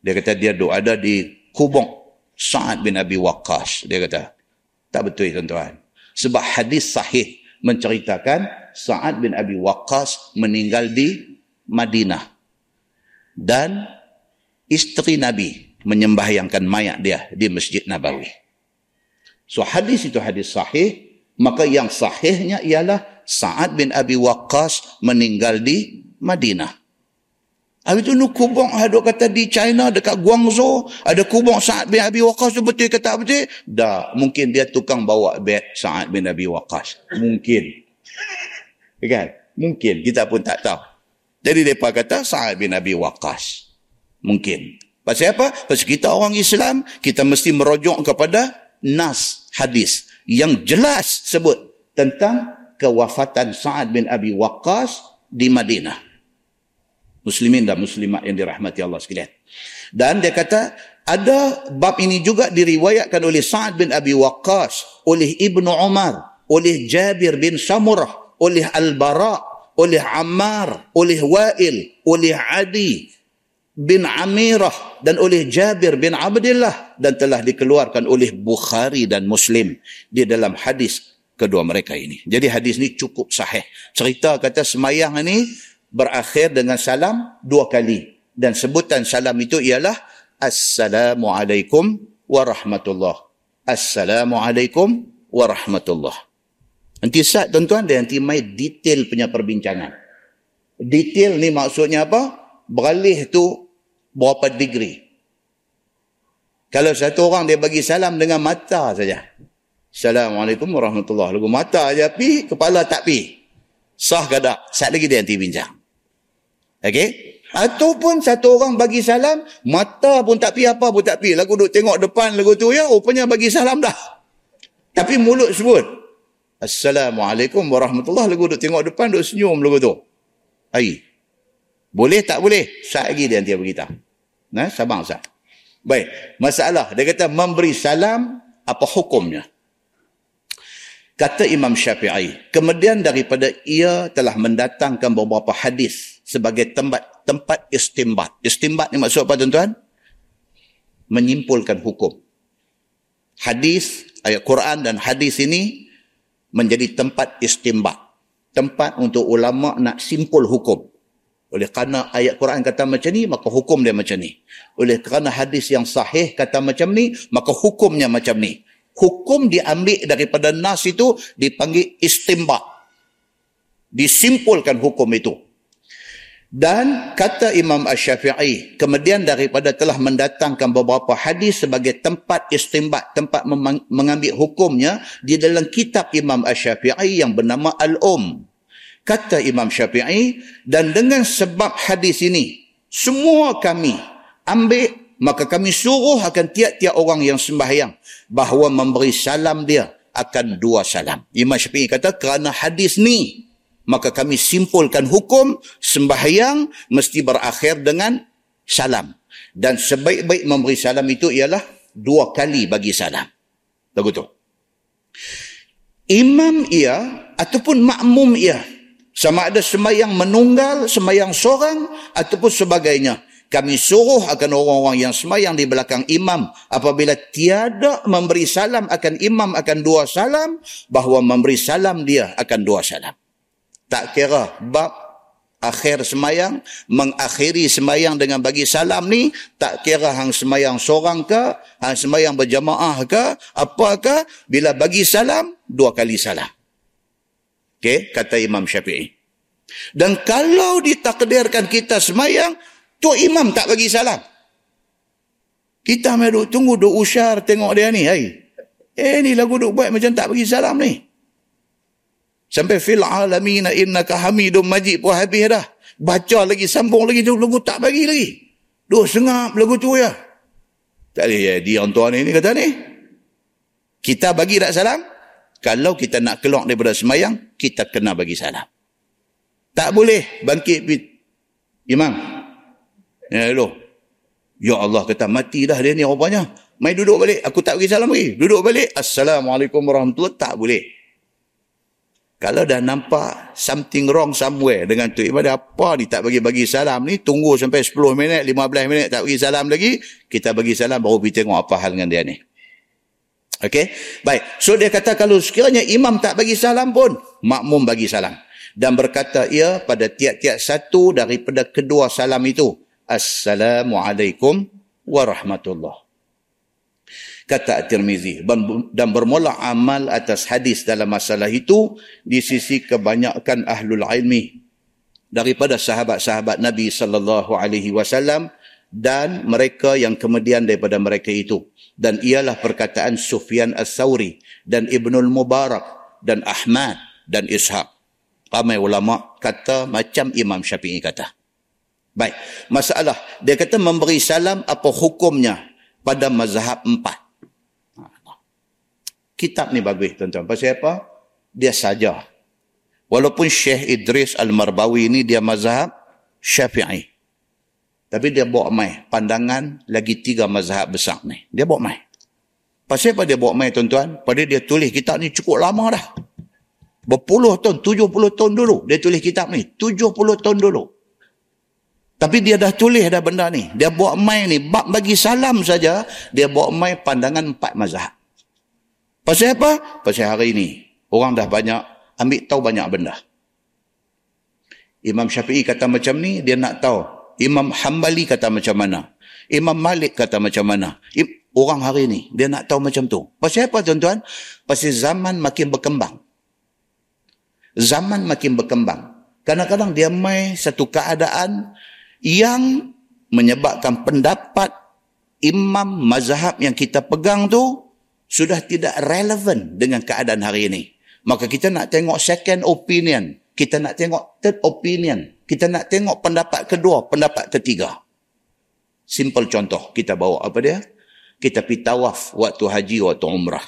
Dia kata dia duk ada di Kubong Sa'ad bin Abi Waqqas. Dia kata, tak betul tuan-tuan. Sebab hadis sahih menceritakan Sa'ad bin Abi Waqqas meninggal di Madinah. Dan isteri Nabi menyembahyangkan mayat dia di Masjid Nabawi. So hadis itu hadis sahih, maka yang sahihnya ialah Sa'ad bin Abi Waqqas meninggal di Madinah. Habis itu kubur ada kata di China dekat Guangzhou ada kubur Sa'ad bin Abi Waqqas tu betul kata betul? Dah, mungkin dia tukang bawa beg Sa'ad bin Abi Waqqas. Mungkin. Kan? Mungkin kita pun tak tahu. Jadi depa kata Sa'ad bin Abi Waqqas. Mungkin. Pasal apa? Pasal kita orang Islam, kita mesti merujuk kepada nas hadis yang jelas sebut tentang kewafatan Sa'ad bin Abi Waqqas di Madinah. Muslimin dan muslimat yang dirahmati Allah sekalian. Dan dia kata ada bab ini juga diriwayatkan oleh Sa'ad bin Abi Waqqas, oleh Ibnu Umar, oleh Jabir bin Samurah, oleh Al-Bara, oleh Ammar, oleh Wa'il, oleh Adi, bin Amirah dan oleh Jabir bin Abdullah dan telah dikeluarkan oleh Bukhari dan Muslim di dalam hadis kedua mereka ini. Jadi hadis ini cukup sahih. Cerita kata semayang ini berakhir dengan salam dua kali. Dan sebutan salam itu ialah Assalamualaikum warahmatullahi Assalamualaikum warahmatullahi Nanti saat tuan-tuan dia nanti main detail punya perbincangan. Detail ni maksudnya apa? Beralih tu berapa degree. Kalau satu orang dia bagi salam dengan mata saja. Assalamualaikum warahmatullahi wabarakatuh. Mata aja pi, kepala tak pi. Sah ke tak? Saat lagi dia nanti bincang. Okey? Ataupun satu orang bagi salam, mata pun tak pi, apa pun tak pi. Lagu duduk tengok depan lagu tu ya, rupanya bagi salam dah. Tapi mulut sebut. Assalamualaikum warahmatullahi wabarakatuh. Lagu duduk tengok depan, duduk senyum lagu tu. Hai. Boleh tak boleh? Saat lagi dia nanti beritahu. Nah, sabar Ustaz. Baik, masalah dia kata memberi salam apa hukumnya? Kata Imam Syafi'i, kemudian daripada ia telah mendatangkan beberapa hadis sebagai tempat tempat istimbat. Istimbat ni maksud apa tuan-tuan? Menyimpulkan hukum. Hadis, ayat Quran dan hadis ini menjadi tempat istimbat. Tempat untuk ulama nak simpul hukum. Oleh kerana ayat Quran kata macam ni, maka hukum dia macam ni. Oleh kerana hadis yang sahih kata macam ni, maka hukumnya macam ni. Hukum diambil daripada nas itu dipanggil istimbat. Disimpulkan hukum itu. Dan kata Imam Ash-Syafi'i, kemudian daripada telah mendatangkan beberapa hadis sebagai tempat istimbat, tempat mengambil hukumnya di dalam kitab Imam Ash-Syafi'i yang bernama Al-Um. Kata Imam Syafi'i, dan dengan sebab hadis ini, semua kami ambil, maka kami suruh akan tiap-tiap orang yang sembahyang bahawa memberi salam dia akan dua salam. Imam Syafi'i kata, kerana hadis ni, maka kami simpulkan hukum sembahyang mesti berakhir dengan salam. Dan sebaik-baik memberi salam itu ialah dua kali bagi salam. Lagu tu. Imam ia ataupun makmum ia. Sama ada sembahyang menunggal, sembahyang seorang ataupun sebagainya. Kami suruh akan orang-orang yang sembahyang di belakang imam. Apabila tiada memberi salam akan imam akan dua salam. Bahawa memberi salam dia akan dua salam. Tak kira bab akhir semayang, mengakhiri semayang dengan bagi salam ni, tak kira hang semayang seorang ke, hang semayang berjamaah ke, apakah, bila bagi salam, dua kali salam. Okey, kata Imam Syafi'i. Dan kalau ditakdirkan kita semayang, tu imam tak bagi salam. Kita mai duk tunggu duk usyar tengok dia ni, hai. Eh ni lagu duk buat macam tak bagi salam ni. Sampai fil alamin innaka hamidum majid pun habis dah. Baca lagi, sambung lagi, tu lagu tak bagi lagi. Duh, sengap lagu tu ya. Tak boleh ya, dia orang tuan ni kata ni. Kita bagi tak salam? Kalau kita nak keluar daripada semayang, kita kena bagi salam. Tak boleh bangkit imam. Ya Allah. Ya Allah kata mati dah dia ni rupanya. Mai duduk balik. Aku tak bagi salam lagi. Duduk balik. Assalamualaikum warahmatullahi Tak boleh. Kalau dah nampak something wrong somewhere dengan tu ibadah apa ni tak bagi-bagi salam ni, tunggu sampai 10 minit, 15 minit tak bagi salam lagi, kita bagi salam baru pergi tengok apa hal dengan dia ni. Okey? Baik. So dia kata kalau sekiranya imam tak bagi salam pun, makmum bagi salam. Dan berkata ia pada tiap-tiap satu daripada kedua salam itu. Assalamualaikum warahmatullahi kata At-Tirmizi dan bermula amal atas hadis dalam masalah itu di sisi kebanyakan ahlul ilmi daripada sahabat-sahabat Nabi sallallahu alaihi wasallam dan mereka yang kemudian daripada mereka itu dan ialah perkataan Sufyan As-Sauri dan Ibnul Mubarak dan Ahmad dan Ishaq ramai ulama kata macam Imam Syafi'i kata baik masalah dia kata memberi salam apa hukumnya pada mazhab empat kitab ni bagus tuan-tuan. Pasal apa? Dia saja. Walaupun Syekh Idris Al-Marbawi ni dia mazhab syafi'i. Tapi dia bawa mai pandangan lagi tiga mazhab besar ni. Dia bawa mai. Pasal apa dia bawa mai tuan-tuan? Pada dia tulis kitab ni cukup lama dah. Berpuluh tahun, tujuh puluh tahun dulu dia tulis kitab ni. Tujuh puluh tahun dulu. Tapi dia dah tulis dah benda ni. Dia bawa mai ni. Bak bagi salam saja, dia bawa mai pandangan empat mazhab. Pasal apa? Pasal hari ini orang dah banyak ambil tahu banyak benda. Imam Syafi'i kata macam ni, dia nak tahu. Imam Hambali kata macam mana. Imam Malik kata macam mana. Orang hari ini, dia nak tahu macam tu. Pasal apa tuan-tuan? Pasal zaman makin berkembang. Zaman makin berkembang. Kadang-kadang dia mai satu keadaan yang menyebabkan pendapat imam mazhab yang kita pegang tu sudah tidak relevan dengan keadaan hari ini. Maka kita nak tengok second opinion. Kita nak tengok third opinion. Kita nak tengok pendapat kedua, pendapat ketiga. Simple contoh, kita bawa apa dia? Kita pergi tawaf waktu haji, waktu umrah.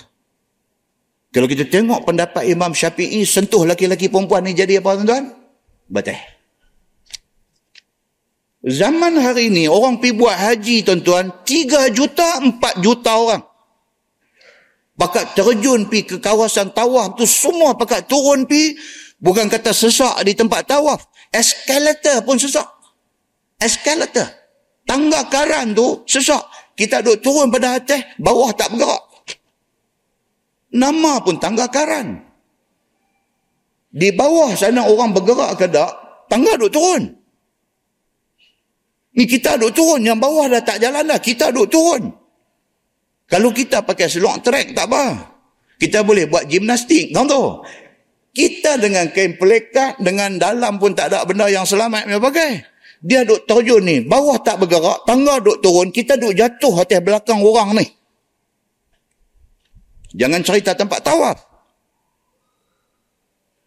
Kalau kita tengok pendapat Imam Syafi'i, sentuh laki-laki perempuan ni jadi apa tuan-tuan? Betul. Zaman hari ini, orang pergi buat haji tuan-tuan, 3 juta, 4 juta orang. Pakat terjun pi ke kawasan tawaf tu semua pakat turun pi bukan kata sesak di tempat tawaf. Eskalator pun sesak. Eskalator. Tangga karan tu sesak. Kita duduk turun pada atas, bawah tak bergerak. Nama pun tangga karan. Di bawah sana orang bergerak ke tak, tangga duduk turun. Ni kita duduk turun, yang bawah dah tak jalan dah, kita duduk turun. Kalau kita pakai selong track tak apa. Kita boleh buat gimnastik. Tahu tu? Kita dengan kain pelekat, dengan dalam pun tak ada benda yang selamat dia pakai. Dia duk terjun ni, bawah tak bergerak, tangga duk turun, kita duk jatuh atas belakang orang ni. Jangan cerita tempat tawaf.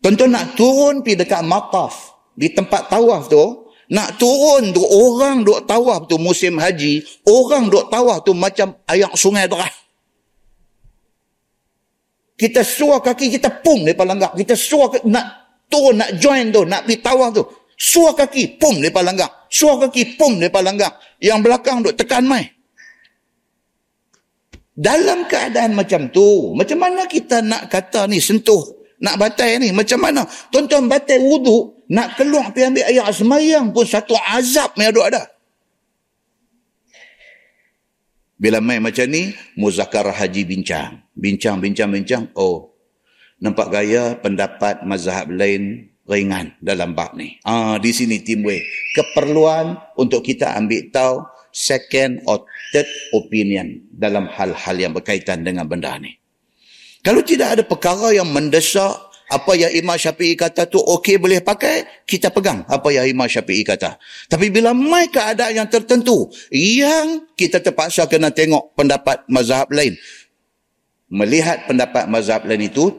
Tentu nak turun pergi dekat mataf. Di tempat tawaf tu, nak turun tu orang duk tawaf tu musim haji, orang duk tawaf tu macam ayak sungai deras. Kita suar kaki kita pum lepas langgar. Kita suar nak turun, nak join tu, nak pergi tawaf tu. Suar kaki, pum lepas langgar. Suar kaki, pum lepas langgar. Yang belakang duk tekan mai. Dalam keadaan macam tu, macam mana kita nak kata ni sentuh, nak batai ni, macam mana? Tuan-tuan batai wuduk, nak keluar pergi ambil air semayang pun satu azab yang ada. Bila main macam ni, muzakarah haji bincang. Bincang, bincang, bincang. Oh, nampak gaya pendapat mazhab lain ringan dalam bab ni. Ah, di sini timbul keperluan untuk kita ambil tahu second or third opinion dalam hal-hal yang berkaitan dengan benda ni. Kalau tidak ada perkara yang mendesak apa yang Imam Syafi'i kata tu okey boleh pakai, kita pegang apa yang Imam Syafi'i kata. Tapi bila mai keadaan yang tertentu, yang kita terpaksa kena tengok pendapat mazhab lain. Melihat pendapat mazhab lain itu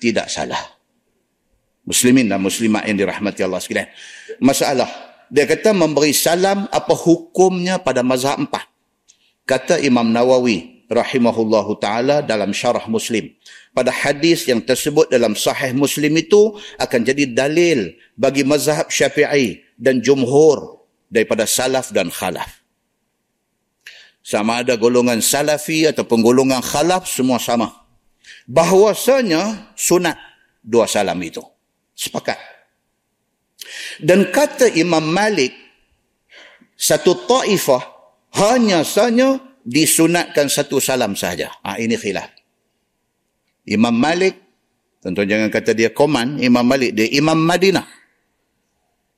tidak salah muslimin dan muslimat yang dirahmati Allah sekalian. Masalah, dia kata memberi salam apa hukumnya pada mazhab empat. Kata Imam Nawawi rahimahullahu taala dalam syarah Muslim. Pada hadis yang tersebut dalam sahih Muslim itu akan jadi dalil bagi mazhab Syafi'i dan jumhur daripada salaf dan khalaf. Sama ada golongan salafi atau golongan khalaf semua sama. Bahwasanya sunat dua salam itu. Sepakat. Dan kata Imam Malik, satu ta'ifah hanya saja disunatkan satu salam sahaja. Ha, ini khilaf. Imam Malik, tentu jangan kata dia koman, Imam Malik, dia Imam Madinah.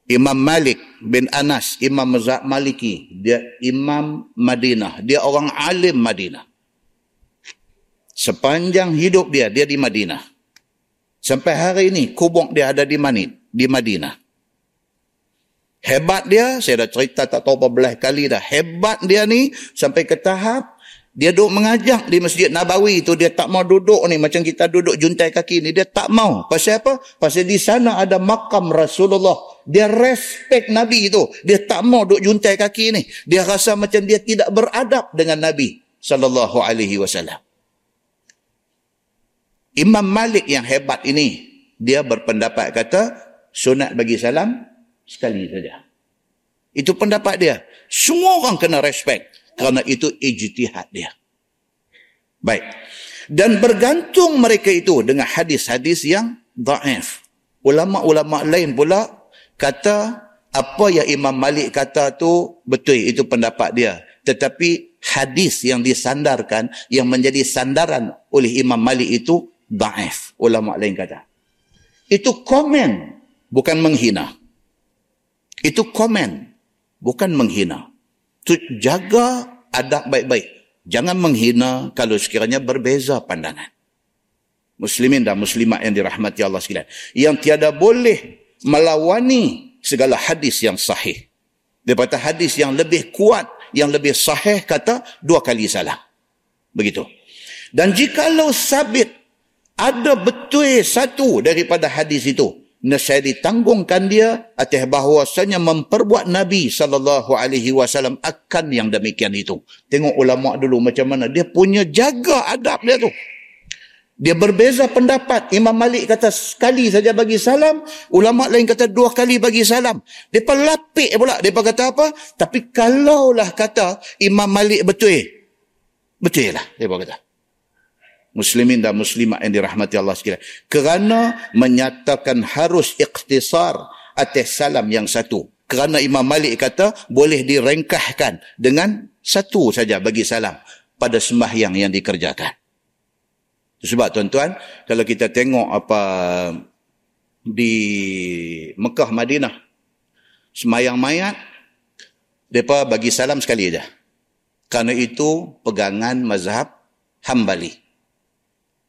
Imam Malik bin Anas, Imam Maliki, dia Imam Madinah. Dia orang alim Madinah. Sepanjang hidup dia, dia di Madinah. Sampai hari ini kubur dia ada di Manit, di Madinah. Hebat dia, saya dah cerita tak tahu berapa kali dah. Hebat dia ni sampai ke tahap dia duduk mengajak di Masjid Nabawi tu dia tak mau duduk ni macam kita duduk juntai kaki ni dia tak mau. Pasal apa? Pasal di sana ada makam Rasulullah. Dia respect Nabi itu. Dia tak mau duduk juntai kaki ni. Dia rasa macam dia tidak beradab dengan Nabi sallallahu alaihi wasallam. Imam Malik yang hebat ini, dia berpendapat kata, sunat bagi salam sekali saja. Itu pendapat dia. Semua orang kena respect kerana itu ijtihad dia. Baik. Dan bergantung mereka itu dengan hadis-hadis yang daif. Ulama-ulama lain pula kata apa yang Imam Malik kata tu betul itu pendapat dia. Tetapi hadis yang disandarkan yang menjadi sandaran oleh Imam Malik itu daif ulama lain kata itu komen bukan menghina itu komen bukan menghina tu jaga adab baik-baik. Jangan menghina kalau sekiranya berbeza pandangan. Muslimin dan muslimat yang dirahmati Allah sekalian. Yang tiada boleh melawani segala hadis yang sahih. Daripada hadis yang lebih kuat yang lebih sahih kata dua kali salah. Begitu. Dan jikalau sabit ada betul satu daripada hadis itu saya ditanggungkan dia atas bahawasanya memperbuat Nabi sallallahu alaihi wasallam akan yang demikian itu. Tengok ulama dulu macam mana dia punya jaga adab dia tu. Dia berbeza pendapat. Imam Malik kata sekali saja bagi salam. Ulama lain kata dua kali bagi salam. Dia lapik pula. Dia kata apa? Tapi kalaulah kata Imam Malik betul. Betul lah. Dia kata muslimin dan muslimat yang dirahmati Allah sekalian. Kerana menyatakan harus ikhtisar atas salam yang satu. Kerana Imam Malik kata boleh direngkahkan dengan satu saja bagi salam pada sembahyang yang dikerjakan. Sebab tuan-tuan, kalau kita tengok apa di Mekah Madinah, semayang mayat, mereka bagi salam sekali saja. Kerana itu pegangan mazhab Hambali.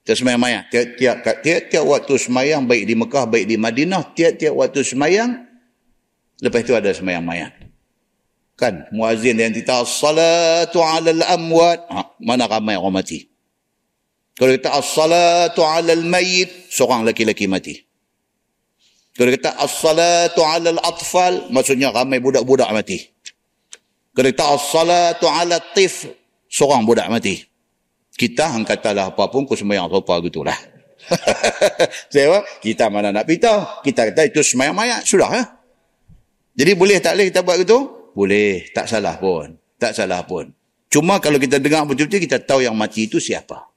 Kita semayang mayat. Tiap-tiap, tiap-tiap waktu semayang, baik di Mekah, baik di Madinah, tiap-tiap waktu semayang, lepas itu ada semayang mayat. Kan, muazin yang kita, salatu ala al-amwat, ha, mana ramai orang mati. Kalau kita, as-salatu ala al-mayit, seorang laki-laki mati. Kalau kita, as-salatu ala al-atfal, maksudnya ramai budak-budak mati. Kalau kita, as-salatu ala tif, seorang budak mati kita hang katalah apa pun ku sembahyang apa gitulah. Saya kita mana nak pita? Kita kata itu sembahyang mayat sudah ya. Jadi boleh tak boleh kita buat gitu? Boleh, tak salah pun. Tak salah pun. Cuma kalau kita dengar betul-betul kita tahu yang mati itu siapa.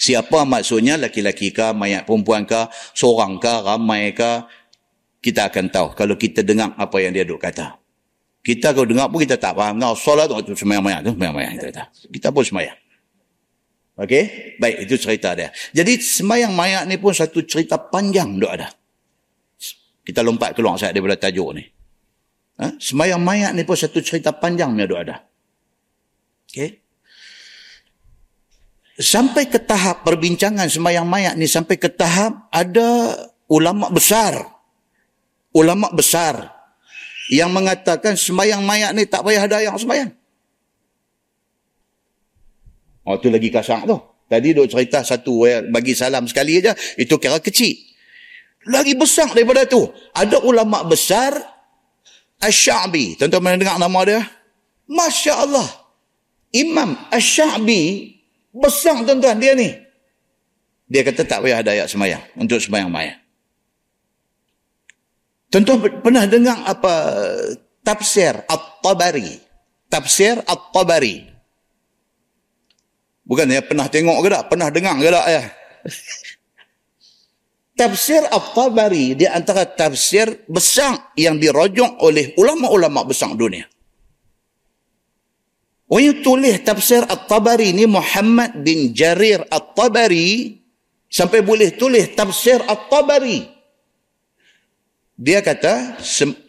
Siapa maksudnya laki-laki kah, mayat perempuan kah, seorang kah, ramai kah, kita akan tahu kalau kita dengar apa yang dia duk kata. Kita kalau dengar pun kita tak faham. Nah, solat tu semayang mayat tu, semayang mayat. Kita, kita pun semayang. Okey, baik itu cerita dia. Jadi semayang mayat ni pun satu cerita panjang dok ada. Kita lompat keluar saya daripada tajuk ni. Ha? Semayang mayat ni pun satu cerita panjang yang dok ada. Okey. Sampai ke tahap perbincangan semayang mayat ni sampai ke tahap ada ulama besar. Ulama besar yang mengatakan semayang mayat ni tak payah ada yang semayang. Oh tu lagi kasar tu. Tadi duk cerita satu bagi salam sekali aja, itu kira kecil. Lagi besar daripada tu. Ada ulama besar Asy-Sya'bi. Tuan-tuan mana dengar nama dia? Masya-Allah. Imam Asy-Sya'bi besar tuan-tuan dia ni. Dia kata tak payah ada ayat semayang untuk semayang maya. Tuan-tuan pernah dengar apa tafsir At-Tabari? Tafsir At-Tabari. Bukan ya pernah tengok ke tak? Pernah dengar ke tak ya? tafsir At-Tabari di antara tafsir besar yang dirojok oleh ulama-ulama besar dunia. Orang yang tulis tafsir At-Tabari ni Muhammad bin Jarir At-Tabari sampai boleh tulis tafsir At-Tabari. Dia kata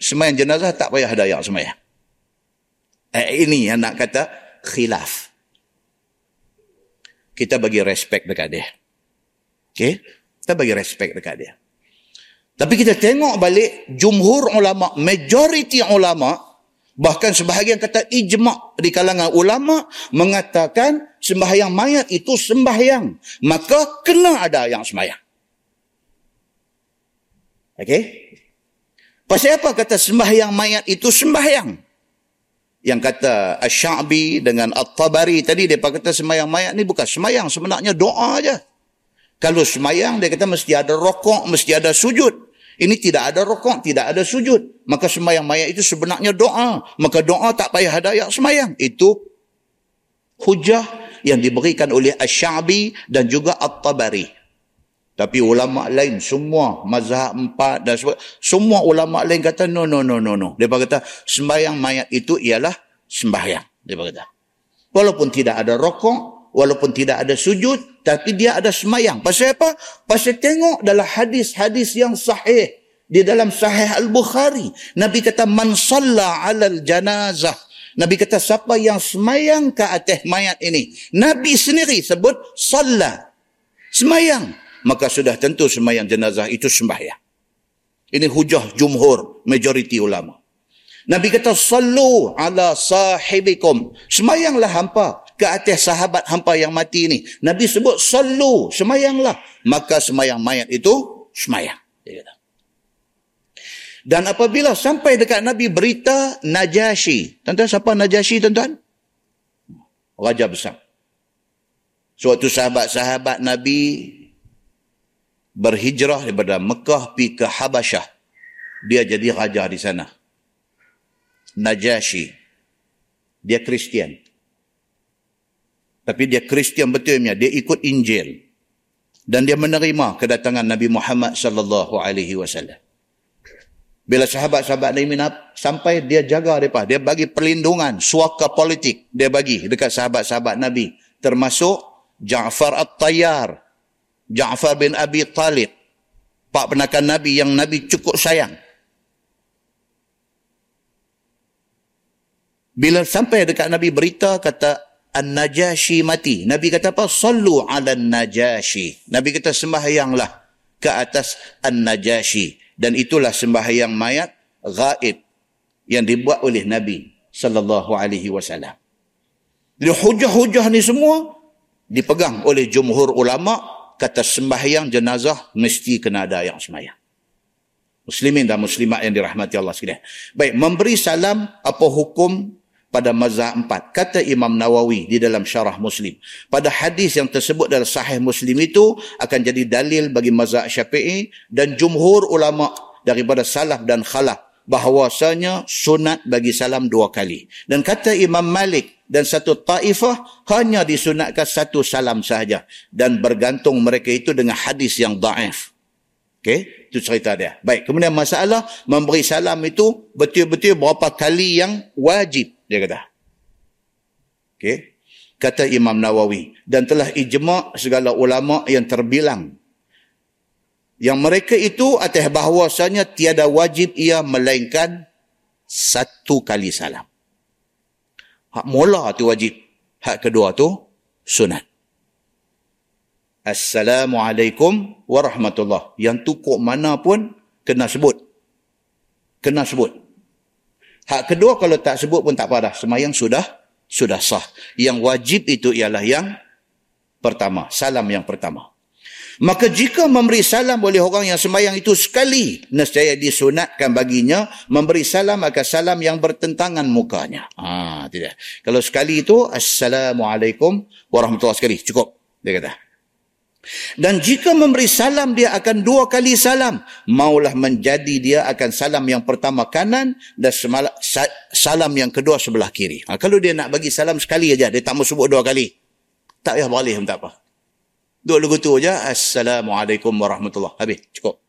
semayang jenazah tak payah ada yang semayang. Eh, ini yang nak kata khilaf kita bagi respect dekat dia. Okay? Kita bagi respect dekat dia. Tapi kita tengok balik, jumhur ulama, majoriti ulama, bahkan sebahagian kata ijma' di kalangan ulama, mengatakan sembahyang mayat itu sembahyang. Maka kena ada yang sembahyang. Okay? Pasal apa kata sembahyang mayat itu sembahyang? Yang kata Ash-Sha'bi dengan At-Tabari tadi dia kata semayang mayat ni bukan semayang sebenarnya doa aja. Kalau semayang dia kata mesti ada rokok, mesti ada sujud. Ini tidak ada rokok, tidak ada sujud. Maka semayang mayat itu sebenarnya doa. Maka doa tak payah ada ayat semayang. Itu hujah yang diberikan oleh Ash-Sha'bi dan juga At-Tabari. Tapi ulama lain semua mazhab empat dan semua, semua ulama lain kata no no no no no. Dia kata sembahyang mayat itu ialah sembahyang. Dia kata. Walaupun tidak ada rokok, walaupun tidak ada sujud, tapi dia ada sembahyang. Pasal apa? Pasal tengok dalam hadis-hadis yang sahih di dalam sahih Al-Bukhari. Nabi kata man salla 'alal janazah Nabi kata siapa yang semayang ke atas mayat ini. Nabi sendiri sebut salla. Semayang maka sudah tentu sembahyang jenazah itu sembahyang. Ini hujah jumhur, majoriti ulama. Nabi kata, Sallu ala sahibikum. Semayanglah hampa ke atas sahabat hampa yang mati ini. Nabi sebut, Sallu, semayanglah. Maka semayang mayat itu, semayang. Dan apabila sampai dekat Nabi berita Najasyi. Tuan-tuan, siapa Najasyi, tuan-tuan? Raja besar. Suatu sahabat-sahabat Nabi berhijrah daripada Mekah pergi ke Habasyah. Dia jadi raja di sana. Najashi. Dia Kristian. Tapi dia Kristian betulnya. Dia ikut Injil. Dan dia menerima kedatangan Nabi Muhammad sallallahu alaihi wasallam. Bila sahabat-sahabat Nabi sampai dia jaga mereka. Dia bagi perlindungan, suaka politik. Dia bagi dekat sahabat-sahabat Nabi. Termasuk Ja'far At-Tayyar. Ja'far bin Abi Talib. Pak penakan Nabi yang Nabi cukup sayang. Bila sampai dekat Nabi berita kata An-Najashi mati. Nabi kata apa? Sallu ala Najashi. Nabi kata sembahyanglah ke atas An-Najashi. Dan itulah sembahyang mayat gaib yang dibuat oleh Nabi sallallahu alaihi wasallam. Jadi hujah-hujah ni semua dipegang oleh jumhur ulama kata sembahyang jenazah mesti kena ada yang sembahyang. Muslimin dan muslimat yang dirahmati Allah sekalian. Baik, memberi salam apa hukum pada mazhab empat. Kata Imam Nawawi di dalam syarah Muslim. Pada hadis yang tersebut dalam sahih Muslim itu akan jadi dalil bagi mazhab syafi'i dan jumhur ulama daripada salaf dan khalaf bahawasanya sunat bagi salam dua kali. Dan kata Imam Malik dan satu taifah hanya disunatkan satu salam sahaja. Dan bergantung mereka itu dengan hadis yang da'if. Okey, itu cerita dia. Baik, kemudian masalah memberi salam itu betul-betul berapa kali yang wajib dia kata. Okey. Kata Imam Nawawi dan telah ijma' segala ulama yang terbilang yang mereka itu atas bahawasanya tiada wajib ia melainkan satu kali salam. Hak mula tu wajib. Hak kedua tu sunat. Assalamualaikum warahmatullahi Yang tu kok mana pun kena sebut. Kena sebut. Hak kedua kalau tak sebut pun tak apa dah. Semayang sudah sudah sah. Yang wajib itu ialah yang pertama. Salam yang pertama. Maka jika memberi salam oleh orang yang sembahyang itu sekali, nescaya disunatkan baginya memberi salam akan salam yang bertentangan mukanya. Ha, tidak. Kalau sekali itu, Assalamualaikum warahmatullahi sekali. Cukup. Dia kata. Dan jika memberi salam dia akan dua kali salam. Maulah menjadi dia akan salam yang pertama kanan dan salam yang kedua sebelah kiri. Ha, kalau dia nak bagi salam sekali aja, dia tak mau sebut dua kali. Tak payah pun tak apa. Dua lagu tu aja. Assalamualaikum warahmatullahi Habis. Cukup.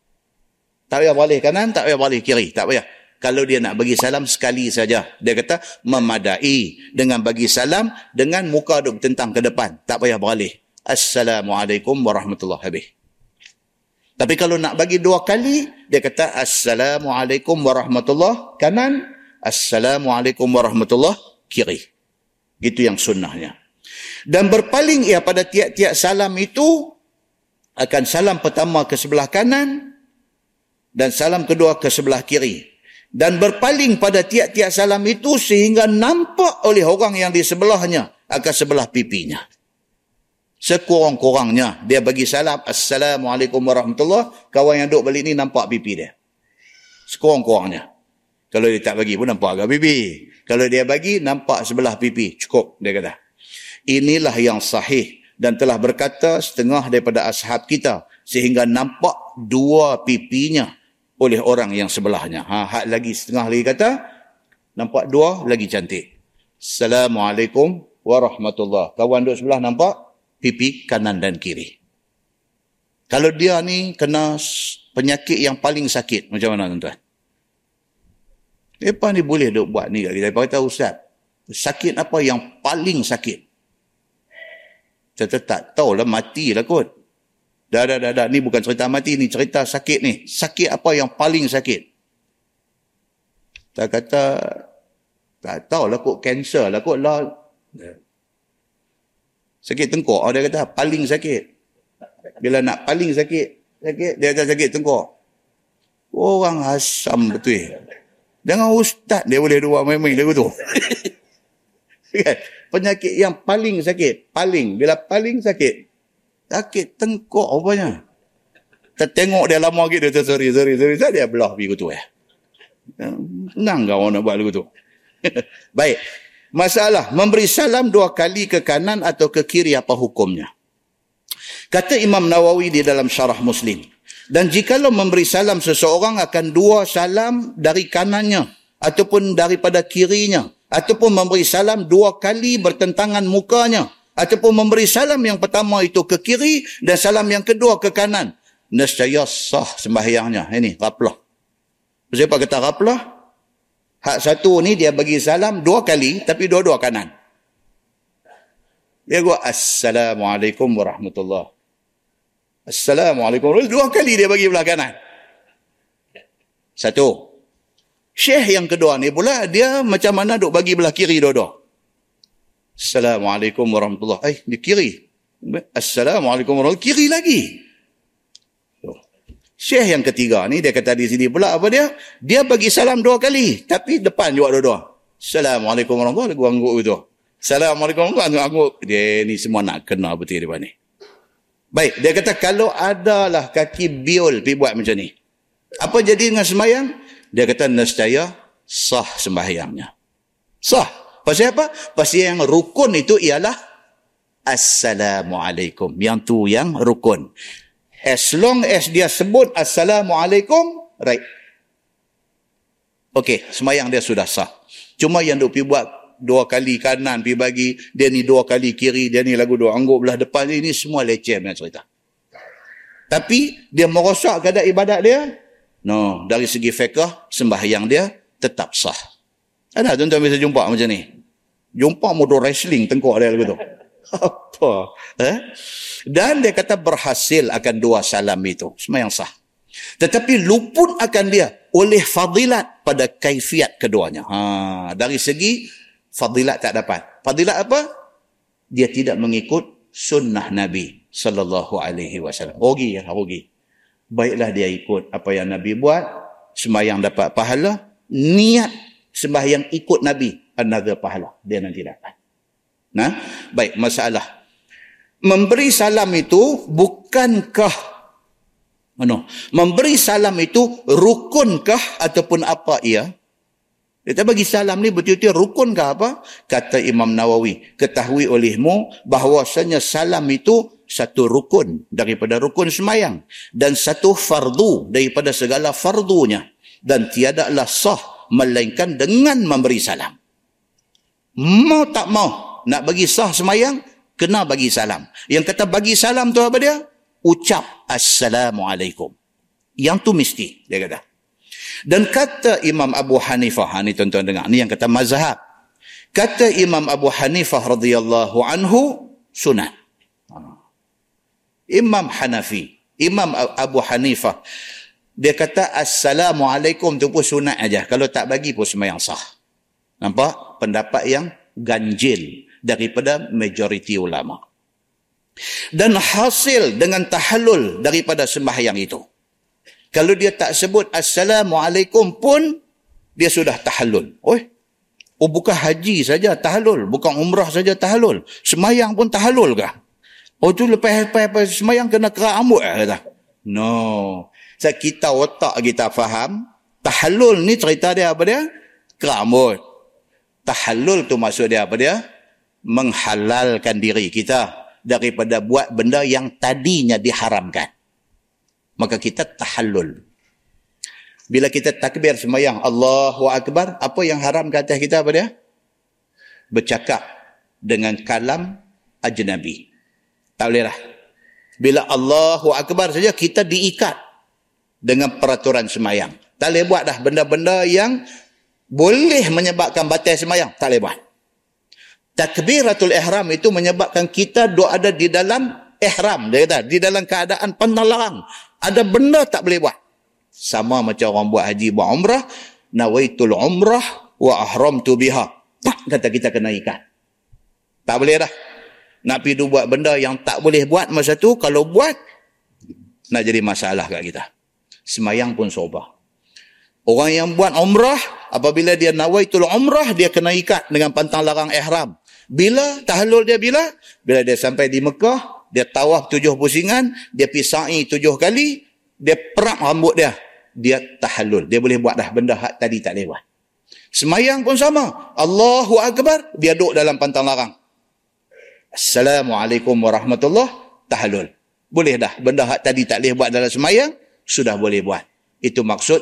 Tak payah boleh kanan, tak payah boleh kiri. Tak payah. Kalau dia nak bagi salam sekali saja. Dia kata memadai dengan bagi salam dengan muka duk tentang ke depan. Tak payah beralih. Assalamualaikum warahmatullahi wabarakatuh. Tapi kalau nak bagi dua kali, dia kata Assalamualaikum warahmatullahi kanan, Assalamualaikum warahmatullahi kiri. Itu yang sunnahnya. Dan berpaling ia pada tiap-tiap salam itu, akan salam pertama ke sebelah kanan, dan salam kedua ke sebelah kiri. Dan berpaling pada tiap-tiap salam itu sehingga nampak oleh orang yang di sebelahnya akan sebelah pipinya. Sekurang-kurangnya dia bagi salam assalamualaikum warahmatullahi kawan yang duduk balik ni nampak pipi dia. Sekurang-kurangnya. Kalau dia tak bagi pun nampak agak pipi. Kalau dia bagi nampak sebelah pipi. Cukup dia kata inilah yang sahih dan telah berkata setengah daripada ashab kita sehingga nampak dua pipinya oleh orang yang sebelahnya ha hak lagi setengah lagi kata nampak dua lagi cantik assalamualaikum warahmatullahi kawan duduk sebelah nampak pipi kanan dan kiri. Kalau dia ni kena penyakit yang paling sakit, macam mana tuan-tuan? Apa ni boleh duk buat ni kat kita? Apa kata Ustaz? Sakit apa yang paling sakit? Kita tak tahu lah mati lah kot. Dah, dah, dah, dah. Ni bukan cerita mati ni, cerita sakit ni. Sakit apa yang paling sakit? Kita kata, tak tahu lah kot, kanser lah kot lah. Sakit tengkok. Oh, dia kata paling sakit. Bila nak paling sakit, sakit dia kata sakit tengkok. Orang asam betul. Dengan ustaz dia boleh dua main-main lagu tu. Kan? Penyakit yang paling sakit. Paling. Bila paling sakit. Sakit tengkok rupanya. Kita tengok dia lama lagi. Dia sorry, sorry, sorry. Saya dia belah pergi tu ya. Senang kau nak buat lagu tu. Baik. Masalah, memberi salam dua kali ke kanan atau ke kiri apa hukumnya? Kata Imam Nawawi di dalam syarah Muslim. Dan jikalau memberi salam seseorang akan dua salam dari kanannya ataupun daripada kirinya ataupun memberi salam dua kali bertentangan mukanya ataupun memberi salam yang pertama itu ke kiri dan salam yang kedua ke kanan. Nescaya sah sembahyangnya. Ini, raplah. Siapa kata raplah? Hak satu ni dia bagi salam dua kali tapi dua-dua kanan. Dia gua Assalamualaikum warahmatullahi Assalamualaikum Dua kali dia bagi belah kanan. Satu. Syekh yang kedua ni pula dia macam mana duk bagi belah kiri dua-dua. Assalamualaikum warahmatullahi Eh, di kiri. Assalamualaikum warahmatullahi Kiri lagi. Syekh yang ketiga ni, dia kata di sini pula apa dia? Dia bagi salam dua kali. Tapi depan juga dua-dua. Assalamualaikum warahmatullahi wabarakatuh. Angguk gitu. Assalamualaikum warahmatullahi wabarakatuh. Dia ni semua nak kena betul dia ni. Baik, dia kata kalau adalah kaki biol pergi buat macam ni. Apa jadi dengan sembahyang? Dia kata nescaya sah sembahyangnya. Sah. Pasal apa? Pasal yang rukun itu ialah Assalamualaikum. Yang tu yang rukun. As long as dia sebut Assalamualaikum, right. Okey, semayang dia sudah sah. Cuma yang duk pergi buat dua kali kanan pergi bagi, dia ni dua kali kiri, dia ni lagu dua angguk belah depan ni, ini semua leceh punya cerita. Tapi dia merosak keadaan ibadat dia. No, dari segi fiqh, sembahyang dia tetap sah. Ada tuan-tuan bisa jumpa macam ni. Jumpa motor wrestling tengkuk dia lagu tu. Apa? Eh? Dan dia kata berhasil akan dua salam itu. Semua yang sah. Tetapi luput akan dia oleh fadilat pada kaifiat keduanya. Ha, dari segi fadilat tak dapat. Fadilat apa? Dia tidak mengikut sunnah Nabi sallallahu alaihi wasallam. Rugi ya, rugi. Baiklah dia ikut apa yang Nabi buat, sembahyang dapat pahala, niat sembahyang ikut Nabi another pahala dia nanti dapat. Nah, baik masalah. Memberi salam itu bukankah mana? Memberi salam itu rukunkah ataupun apa ia? Kita bagi salam ni betul-betul rukunkah apa? Kata Imam Nawawi, ketahui olehmu bahawasanya salam itu satu rukun daripada rukun semayang dan satu fardu daripada segala fardunya dan tiadalah sah melainkan dengan memberi salam. Mau tak mau nak bagi sah semayang, kena bagi salam. Yang kata bagi salam tu apa dia? Ucap Assalamualaikum. Yang tu mesti, dia kata. Dan kata Imam Abu Hanifah, ha, ni tuan-tuan dengar, ni yang kata mazhab. Kata Imam Abu Hanifah radhiyallahu anhu, sunat. Ha. Imam Hanafi, Imam Abu Hanifah, dia kata Assalamualaikum tu pun sunat aja. Kalau tak bagi pun semayang sah. Nampak? Pendapat yang ganjil daripada majoriti ulama. Dan hasil dengan tahallul daripada sembahyang itu. Kalau dia tak sebut Assalamualaikum pun, dia sudah tahallul. Oh, oh bukan haji saja tahallul. Bukan umrah saja tahallul. Sembahyang pun tahallul kah? Oh tu lepas, lepas, lepas sembahyang kena kerak rambut lah kata. No. So, kita otak kita faham. Tahallul ni cerita dia apa dia? Kerak rambut. Tahallul tu maksud dia apa dia? menghalalkan diri kita daripada buat benda yang tadinya diharamkan. Maka kita tahallul. Bila kita takbir semayang Allahu Akbar, apa yang haram ke atas kita apa dia? Bercakap dengan kalam ajnabi. Tak boleh lah. Bila Allahu Akbar saja kita diikat dengan peraturan semayang. Tak boleh buat dah benda-benda yang boleh menyebabkan batal semayang. Tak boleh buat takbiratul ihram itu menyebabkan kita doa ada di dalam ihram dia kata di dalam keadaan penelang. Ada benda tak boleh buat. Sama macam orang buat haji buat umrah nawaitul umrah wa ahramtu biha. Tak kata kita kena ikat. Tak boleh dah. Nak pergi buat benda yang tak boleh buat masa tu kalau buat nak jadi masalah kat kita. Semayang pun sobah Orang yang buat umrah, apabila dia nawaitul umrah, dia kena ikat dengan pantang larang ihram. Bila tahallul dia bila? Bila dia sampai di Mekah, dia tawaf tujuh pusingan, dia pisai tujuh kali, dia perak rambut dia. Dia tahallul. Dia boleh buat dah benda hak tadi tak lewat. Semayang pun sama. Allahu Akbar, dia duduk dalam pantang larang. Assalamualaikum warahmatullahi tahallul. Boleh dah. Benda hak tadi tak boleh buat dalam semayang, sudah boleh buat. Itu maksud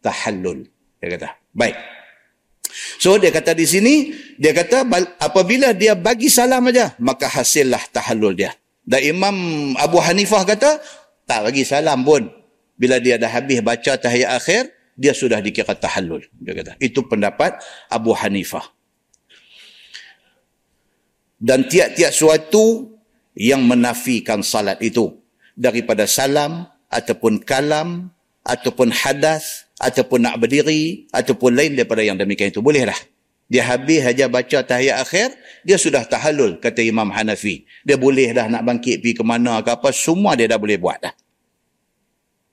tahallul. Dia kata. Baik. So dia kata di sini, dia kata apabila dia bagi salam aja, maka hasillah tahallul dia. Dan Imam Abu Hanifah kata, tak bagi salam pun. Bila dia dah habis baca tahiyat akhir, dia sudah dikira tahallul. Dia kata, itu pendapat Abu Hanifah. Dan tiap-tiap suatu yang menafikan salat itu daripada salam ataupun kalam ataupun hadas ataupun nak berdiri ataupun lain daripada yang demikian itu boleh dah Dia habis saja baca tahiyat akhir, dia sudah tahalul, kata Imam Hanafi. Dia boleh dah nak bangkit pergi ke mana ke apa, semua dia dah boleh buat dah.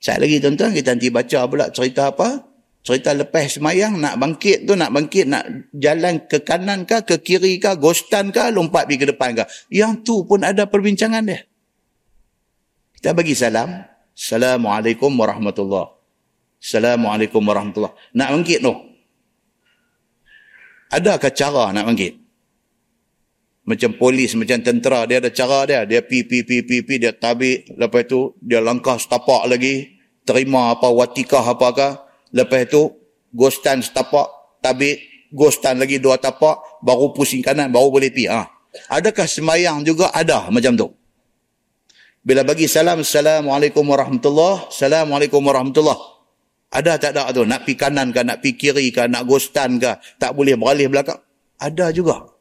Sekali lagi tuan-tuan, kita nanti baca pula cerita apa? Cerita lepas semayang, nak bangkit tu, nak bangkit, nak jalan ke kanan ke, ke kiri ke, ghostan ke, lompat pergi ke depan ke. Yang tu pun ada perbincangan dia. Kita bagi salam. Assalamualaikum warahmatullahi Assalamualaikum warahmatullahi Nak bangkit tu, Adakah cara nak bangkit? Macam polis, macam tentera, dia ada cara dia. Dia pi, pi, pi, pi, pi, dia tabik. Lepas tu, dia langkah setapak lagi. Terima apa, watikah apakah. Lepas tu, ghostan setapak, tabik. Ghostan lagi dua tapak, baru pusing kanan, baru boleh pi. Ha. Adakah semayang juga? Ada macam tu. Bila bagi salam, Assalamualaikum warahmatullahi Assalamualaikum warahmatullahi ada tak ada tu? Nak pi kanan ke, nak pi kiri ke, nak ghostan ke, tak boleh beralih belakang. Ada juga.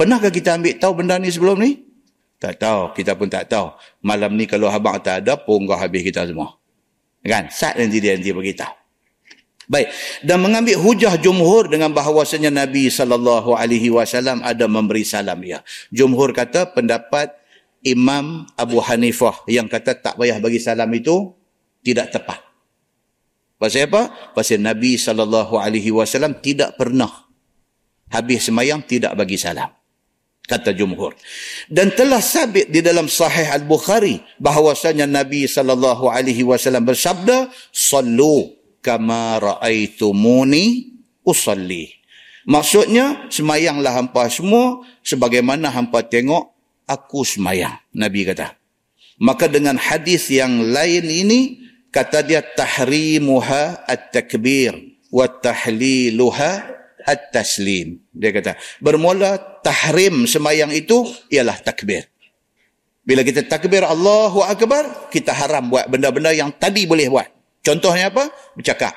Pernahkah kita ambil tahu benda ni sebelum ni? Tak tahu. Kita pun tak tahu. Malam ni kalau abang tak ada, pun kau habis kita semua. Kan? Saat nanti dia nanti beritahu. Baik. Dan mengambil hujah jumhur dengan bahawasanya Nabi SAW ada memberi salam. Ya. Jumhur kata pendapat Imam Abu Hanifah yang kata tak payah bagi salam itu tidak tepat. Pasal apa? Pasal Nabi SAW tidak pernah habis semayang tidak bagi salam. Kata jumhur. Dan telah sabit di dalam sahih Al-Bukhari bahawasanya Nabi SAW bersabda, Sallu kama ra'aitumuni usalli. Maksudnya, semayanglah hampa semua sebagaimana hampa tengok aku semayang. Nabi kata. Maka dengan hadis yang lain ini, kata dia tahrimuha at-takbir wa tahliluha at-taslim. Dia kata, bermula tahrim semayang itu ialah takbir. Bila kita takbir Allahu Akbar, kita haram buat benda-benda yang tadi boleh buat. Contohnya apa? Bercakap.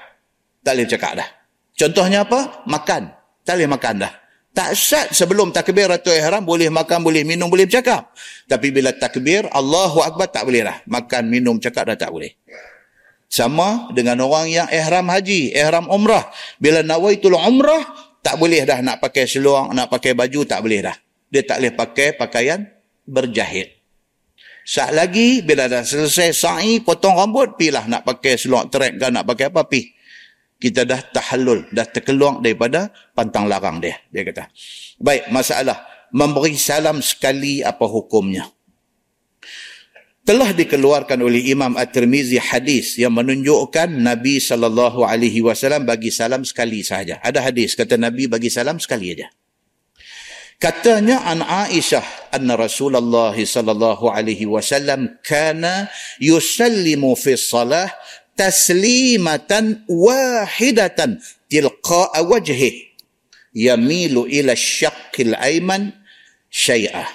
Tak boleh bercakap dah. Contohnya apa? Makan. Tak boleh makan dah. Tak syat sebelum takbir atau ihram boleh makan, boleh minum, boleh bercakap. Tapi bila takbir Allahu Akbar tak boleh dah. Makan, minum, cakap dah tak boleh. Sama dengan orang yang ihram haji, ihram umrah. Bila nawaitul umrah, tak boleh dah nak pakai seluar, nak pakai baju, tak boleh dah. Dia tak boleh pakai pakaian berjahit. Saat lagi, bila dah selesai sa'i, potong rambut, pilah nak pakai seluar trek ke, nak pakai apa, pi. Kita dah tahallul, dah terkeluar daripada pantang larang dia. Dia kata. Baik, masalah. Memberi salam sekali apa hukumnya? Telah dikeluarkan oleh Imam At-Tirmizi hadis yang menunjukkan Nabi sallallahu alaihi wasallam bagi salam sekali sahaja. Ada hadis kata Nabi bagi salam sekali saja. Katanya an Aisyah anna Rasulullah sallallahu alaihi wasallam kana yusallimu fi salah taslimatan wahidatan tilqa wajhihi yamilu ila syaqqil ayman syai'ah.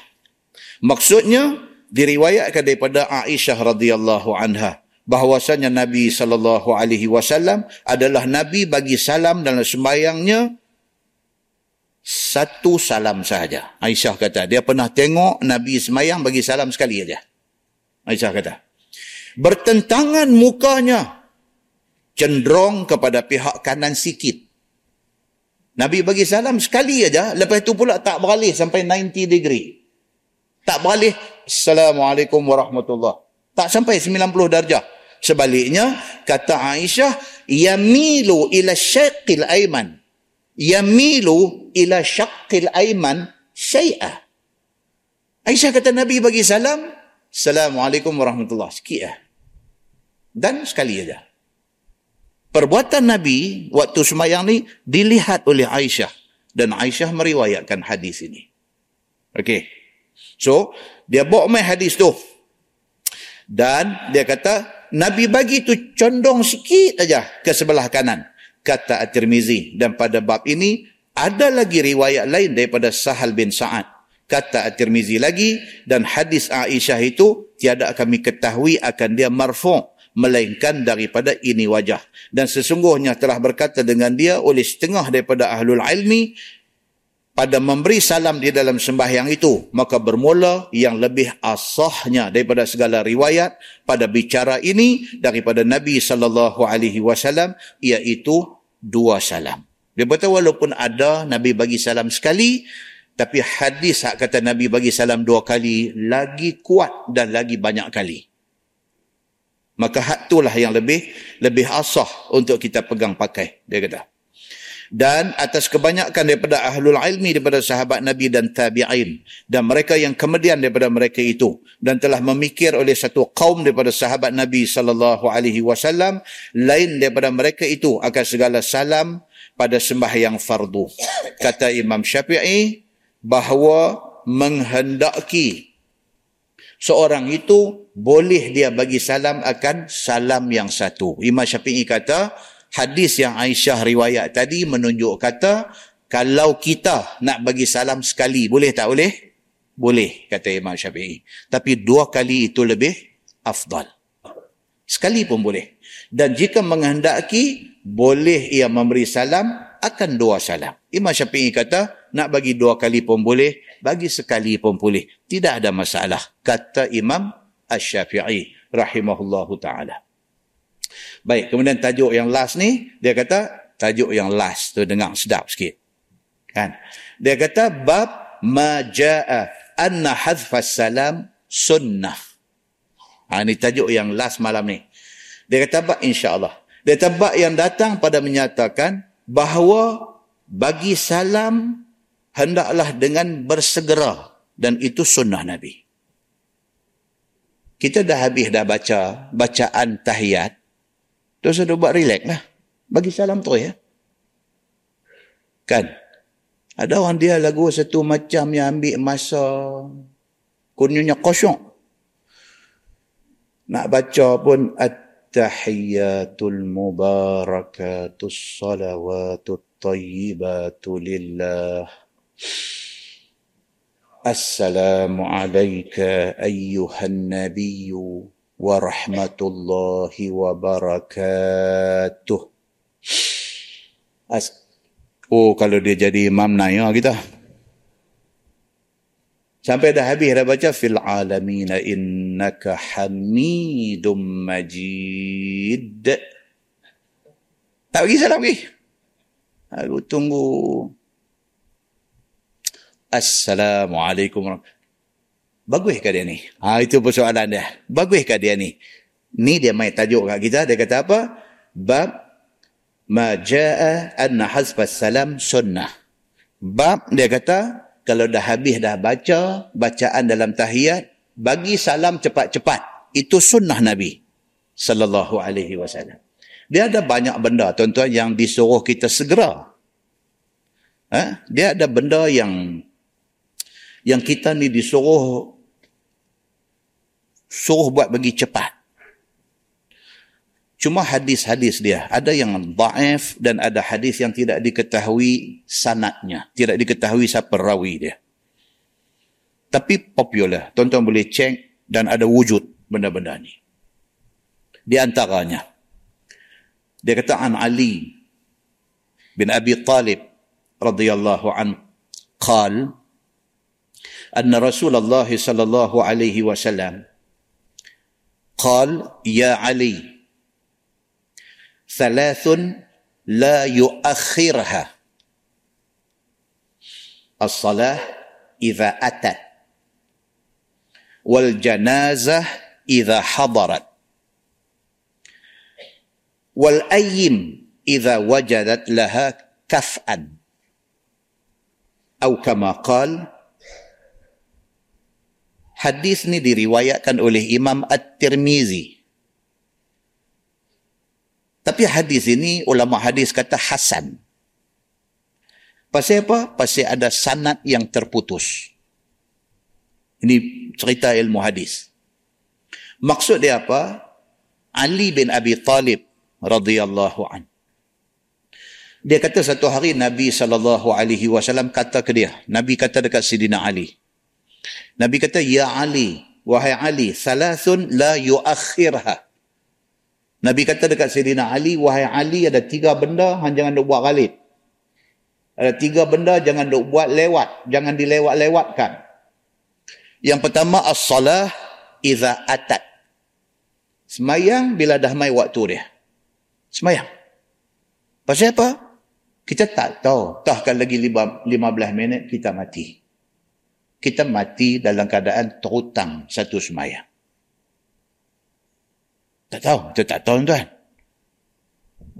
Maksudnya diriwayatkan daripada Aisyah radhiyallahu anha bahwasanya Nabi sallallahu alaihi wasallam adalah nabi bagi salam dalam sembahyangnya satu salam sahaja. Aisyah kata dia pernah tengok Nabi sembahyang bagi salam sekali saja. Aisyah kata bertentangan mukanya cenderung kepada pihak kanan sikit. Nabi bagi salam sekali aja, lepas itu pula tak beralih sampai 90 degree. Tak beralih Assalamualaikum warahmatullahi Tak sampai 90 darjah. Sebaliknya, kata Aisyah, Yamilu ila syaqil aiman. Yamilu ila syaqil aiman syai'ah. Aisyah kata Nabi bagi salam, Assalamualaikum warahmatullahi Sikit lah. Dan sekali saja. Perbuatan Nabi waktu semayang ni dilihat oleh Aisyah. Dan Aisyah meriwayatkan hadis ini. Okey. So, dia bawa main hadis tu. Dan dia kata, Nabi bagi tu condong sikit aja ke sebelah kanan. Kata At-Tirmizi. Dan pada bab ini, ada lagi riwayat lain daripada Sahal bin Sa'ad. Kata At-Tirmizi lagi, dan hadis Aisyah itu, tiada kami ketahui akan dia marfu' melainkan daripada ini wajah. Dan sesungguhnya telah berkata dengan dia oleh setengah daripada ahlul ilmi, pada memberi salam di dalam sembahyang itu maka bermula yang lebih asahnya daripada segala riwayat pada bicara ini daripada Nabi sallallahu alaihi wasallam iaitu dua salam Dia berkata walaupun ada Nabi bagi salam sekali, tapi hadis hak kata Nabi bagi salam dua kali lagi kuat dan lagi banyak kali. Maka hak itulah yang lebih lebih asah untuk kita pegang pakai. Dia kata dan atas kebanyakan daripada ahlul ilmi daripada sahabat Nabi dan tabi'in. Dan mereka yang kemudian daripada mereka itu. Dan telah memikir oleh satu kaum daripada sahabat Nabi sallallahu alaihi wasallam lain daripada mereka itu akan segala salam pada sembahyang fardu. Kata Imam Syafi'i bahawa menghendaki seorang itu boleh dia bagi salam akan salam yang satu. Imam Syafi'i kata hadis yang Aisyah riwayat tadi menunjuk kata kalau kita nak bagi salam sekali boleh tak boleh? Boleh kata Imam Syafi'i. Tapi dua kali itu lebih afdal. Sekali pun boleh. Dan jika menghendaki boleh ia memberi salam akan dua salam. Imam Syafi'i kata nak bagi dua kali pun boleh, bagi sekali pun boleh. Tidak ada masalah. Kata Imam Ash-Syafi'i rahimahullahu ta'ala. Baik, kemudian tajuk yang last ni, dia kata, tajuk yang last tu dengar sedap sikit. Kan? Dia kata, bab maja'a anna hadfas salam sunnah. Ha, ini tajuk yang last malam ni. Dia kata, bab insyaAllah. Dia kata, bab yang datang pada menyatakan bahawa bagi salam hendaklah dengan bersegera dan itu sunnah Nabi. Kita dah habis dah baca bacaan tahiyat. Terus ada buat relax lah. Bagi salam tu ya. Kan? Ada orang dia lagu satu macam yang ambil masa kunyunya kosong. Nak baca pun At-tahiyyatul mubarakatus salawatut tayyibatu lillah. Assalamualaikum ayyuhan nabiyyu warahmatullahi wabarakatuh. As oh, kalau dia jadi imam naya kita. Sampai dah habis dah baca fil alamin innaka hamidum majid. Tak pergi salam lagi. Aku tunggu. Assalamualaikum warahmatullahi Baguskah dia ni? Ha, itu persoalan dia. Baguskah dia ni? Ni dia main tajuk kat kita. Dia kata apa? Bab ma ja'a anna hazfas salam sunnah. Bab dia kata, kalau dah habis dah baca, bacaan dalam tahiyat, bagi salam cepat-cepat. Itu sunnah Nabi. Sallallahu alaihi wasallam. Dia ada banyak benda, tuan-tuan, yang disuruh kita segera. Ha? Dia ada benda yang yang kita ni disuruh suruh buat bagi cepat. Cuma hadis-hadis dia, ada yang daif dan ada hadis yang tidak diketahui sanatnya, tidak diketahui siapa rawi dia. Tapi popular, tuan-tuan boleh cek dan ada wujud benda-benda ni. Di antaranya, dia kata an Ali bin Abi Talib radhiyallahu an qal anna Rasulullah sallallahu alaihi wasallam قال يا علي ثلاث لا يؤخرها. الصلاة إذا اتت والجنازة إذا حضرت والأيم إذا وجدت لها كفأ أو كما قال Hadis ni diriwayatkan oleh Imam At-Tirmizi. Tapi hadis ini ulama hadis kata hasan. Pasal apa? Pasal ada sanad yang terputus. Ini cerita ilmu hadis. Maksud dia apa? Ali bin Abi Talib radhiyallahu an. Dia kata satu hari Nabi sallallahu alaihi wasallam kata ke dia, Nabi kata dekat Sidina Ali, Nabi kata, Ya Ali, wahai Ali, salasun la yuakhirha. Nabi kata dekat Sayyidina Ali, wahai Ali, ada tiga benda, han jangan duk buat galit. Ada tiga benda, jangan duk buat lewat. Jangan dilewat-lewatkan. Yang pertama, as-salah iza atat. Semayang bila dah mai waktu dia. Semayang. Pasal apa? Kita tak tahu. Tahkan lagi 15 minit kita mati. Kita mati dalam keadaan terutang satu semayang. Tak tahu. Kita tak tahu tuan.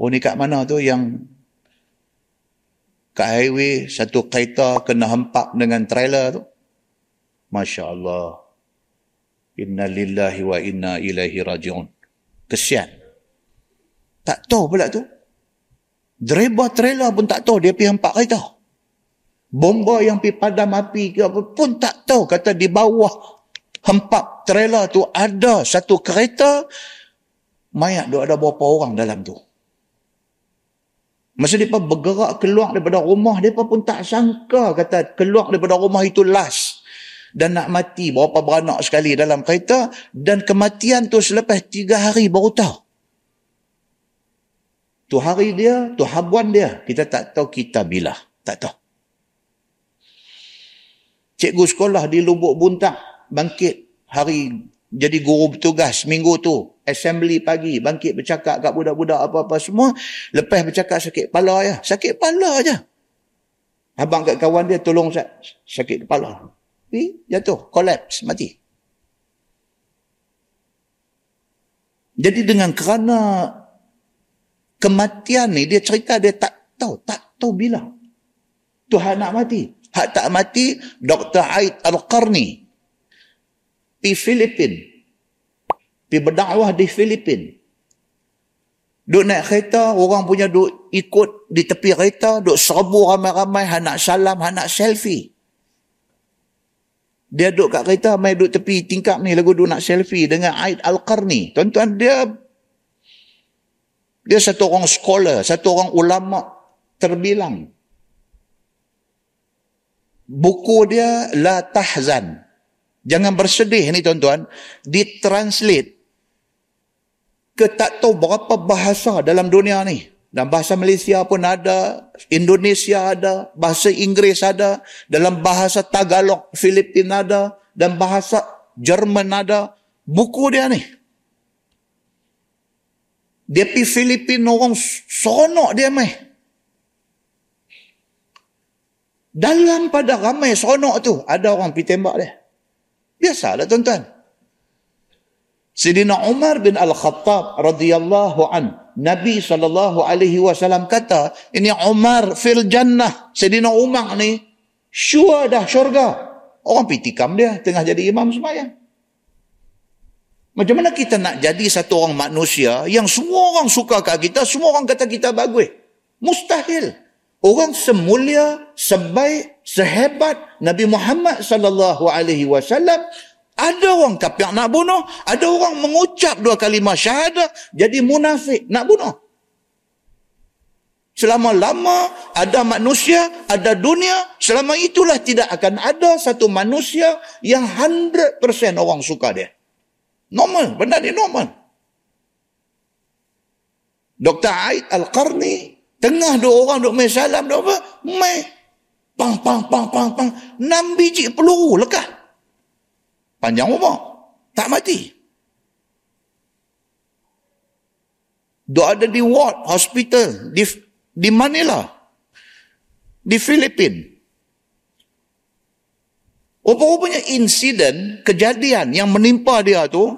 Oh ni kat mana tu yang kat highway satu kereta kena hempak dengan trailer tu. Masya Allah. Inna lillahi wa inna ilaihi rajiun. Kesian. Tak tahu pula tu. Driver trailer pun tak tahu dia pergi hempak kereta. Bomba yang pergi padam api ke apa pun tak tahu. Kata di bawah hempak trailer tu ada satu kereta. Mayat tu ada berapa orang dalam tu. Masa dia bergerak keluar daripada rumah, dia pun tak sangka kata keluar daripada rumah itu last. Dan nak mati berapa beranak sekali dalam kereta. Dan kematian tu selepas tiga hari baru tahu. Tu hari dia, tu habuan dia. Kita tak tahu kita bila. Tak tahu. Cikgu sekolah di Lubuk Buntang bangkit hari jadi guru bertugas minggu tu. Assembly pagi, bangkit bercakap kat budak-budak apa-apa semua. Lepas bercakap sakit kepala ya. Sakit kepala aja. Abang kat kawan dia tolong sakit kepala. Pergi, jatuh, collapse, mati. Jadi dengan kerana kematian ni dia cerita dia tak tahu, tak tahu bila. Tuhan nak mati. Hak tak mati Dr. Aid Al-Qarni di Filipin. Pi berdakwah di Filipin. Duk naik kereta, orang punya duk ikut di tepi kereta, duk serbu ramai-ramai, nak salam, nak selfie. Dia duduk kat kereta, mai duduk tepi tingkap ni, lagu duduk nak selfie dengan Aid Al-Qarni. Tuan-tuan, dia dia satu orang scholar, satu orang ulama terbilang. Buku dia La Tahzan. Jangan bersedih ni tuan-tuan. Ditranslate ke tak tahu berapa bahasa dalam dunia ni. Dan bahasa Malaysia pun ada, Indonesia ada, bahasa Inggeris ada, dalam bahasa Tagalog Filipina ada, dan bahasa Jerman ada. Buku dia ni. Dia pergi Filipina orang sonok dia mai. Dalam pada ramai sonok tu, ada orang pergi tembak dia. Biasalah tuan-tuan. Sidina Umar bin Al-Khattab radhiyallahu an Nabi sallallahu alaihi wasallam kata, ini Umar fil jannah. Sidina Umar ni sure dah syurga. Orang pergi tikam dia tengah jadi imam sembahyang. Macam mana kita nak jadi satu orang manusia yang semua orang suka kat kita, semua orang kata kita bagus? Mustahil. Orang semulia, sebaik, sehebat Nabi Muhammad sallallahu alaihi wasallam ada orang kafir nak bunuh, ada orang mengucap dua kalimah syahadah jadi munafik nak bunuh. Selama-lama ada manusia, ada dunia, selama itulah tidak akan ada satu manusia yang 100% orang suka dia. Normal, benda ni normal. Dr. Aid Al-Qarni, tengah dua orang duk main salam, duk apa? Main. Pang, pang, pang, pang, pang. Enam biji peluru lekat. Panjang umur. Tak mati. Duk ada di ward hospital di di Manila. Di Filipin. Rupa-rupanya insiden, kejadian yang menimpa dia tu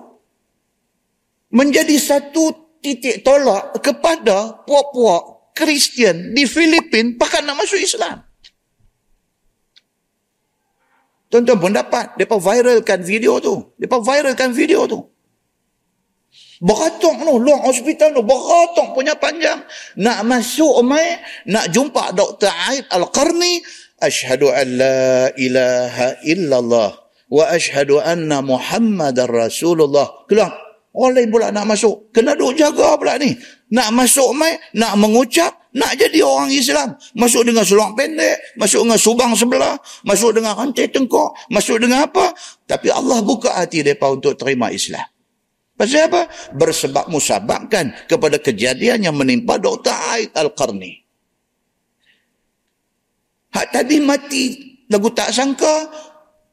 menjadi satu titik tolak kepada puak-puak Kristian di Filipin bahkan nak masuk Islam. Tuan-tuan pun dapat. Mereka viralkan video tu. Mereka viralkan video tu. Beratok tu. Luang hospital tu. Beratok punya panjang. Nak masuk mai. Nak jumpa Dr. Aid Al-Qarni. Ashadu an la ilaha illallah. Wa ashadu anna Muhammad Rasulullah. Keluar. Orang lain pula nak masuk. Kena duk jaga pula ni. Nak masuk mai, nak mengucap, nak jadi orang Islam. Masuk dengan seluar pendek, masuk dengan subang sebelah, masuk dengan rantai tengkok, masuk dengan apa. Tapi Allah buka hati mereka untuk terima Islam. Pasal apa? Bersebab musababkan kepada kejadian yang menimpa Dr. Aid Al-Qarni. Hak tadi mati, lagu tak sangka,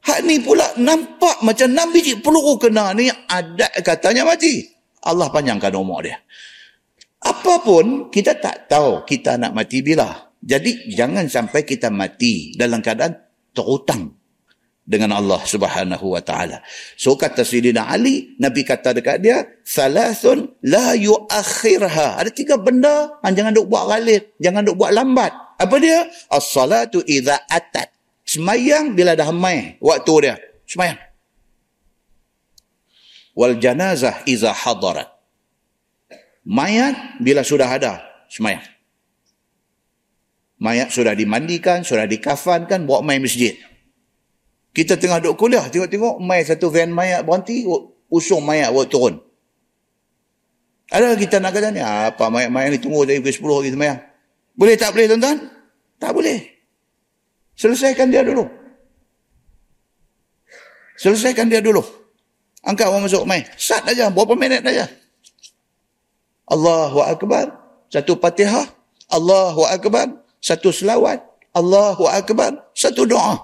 Hak ni pula nampak macam enam biji peluru kena ni adat katanya mati. Allah panjangkan umur dia. Apapun kita tak tahu kita nak mati bila. Jadi jangan sampai kita mati dalam keadaan terutang dengan Allah Subhanahu wa taala. So kata Sayyidina Ali, Nabi kata dekat dia, "Salasun la yuakhirha." Ada tiga benda, ah, jangan duk buat galit, jangan duk buat lambat. Apa dia? As-salatu idza atat. Semayang bila dah mai waktu dia. Semayang. Wal janazah idza hadarat. Mayat bila sudah ada, semayang. Mayat sudah dimandikan, sudah dikafankan, bawa mai masjid. Kita tengah duduk kuliah, tengok-tengok, mai satu van mayat berhenti, usung mayat buat turun. Ada kita nak kata ni, apa mayat-mayat ni tunggu dari pukul 10 lagi semayang. Boleh tak boleh tuan-tuan? Tak boleh. Selesaikan dia dulu. Selesaikan dia dulu. Angkat orang masuk, mai. Sat aja, berapa minit aja. Allahu Akbar. Satu patihah. Allahu Akbar. Satu selawat. Allahu Akbar. Satu doa.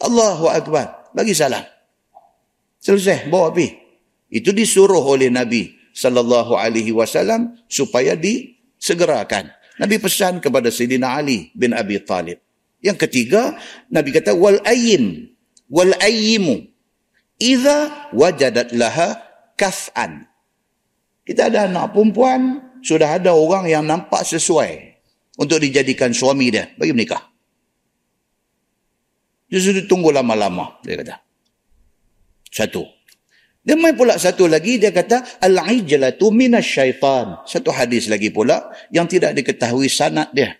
Allahu Akbar. Bagi salam. Selesai. Bawa api. Itu disuruh oleh Nabi sallallahu alaihi wasallam supaya disegerakan. Nabi pesan kepada Sayyidina Ali bin Abi Talib. Yang ketiga, Nabi kata wal ayyin wal ayyimu idza wajadat laha kaf'an. Kita ada anak perempuan, sudah ada orang yang nampak sesuai untuk dijadikan suami dia bagi menikah. Dia sudah tunggu lama-lama, dia kata. Satu. Dia main pula satu lagi, dia kata, Al-ijlatu minasyaitan. Satu hadis lagi pula, yang tidak diketahui sanat dia.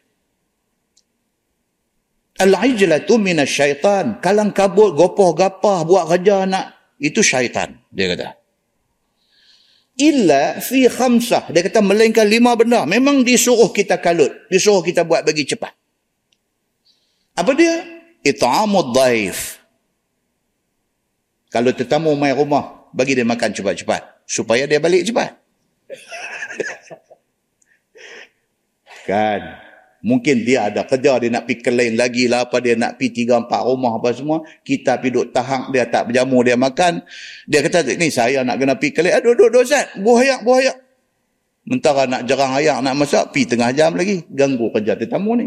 Al-ijlatu minasyaitan. Kalang kabut, gopoh gapah, buat kerja anak. Itu syaitan, dia kata. Illa fi khamsah. Dia kata, melainkan lima benda. Memang disuruh kita kalut. Disuruh kita buat bagi cepat. Apa dia? it'amud daif. Kalau tetamu mai rumah, bagi dia makan cepat-cepat supaya dia balik cepat. kan? Mungkin dia ada kerja, dia nak pergi kelain lagi lah apa, dia nak pergi tiga, empat rumah apa semua. Kita pergi duduk tahang, dia tak berjamu, dia makan. Dia kata, ni saya nak kena pergi kelain. Aduh, duduk, duduk, Zat. Buah ayak, buah ayak. Mentara nak jerang ayak, nak masak, pergi tengah jam lagi. Ganggu kerja tetamu ni.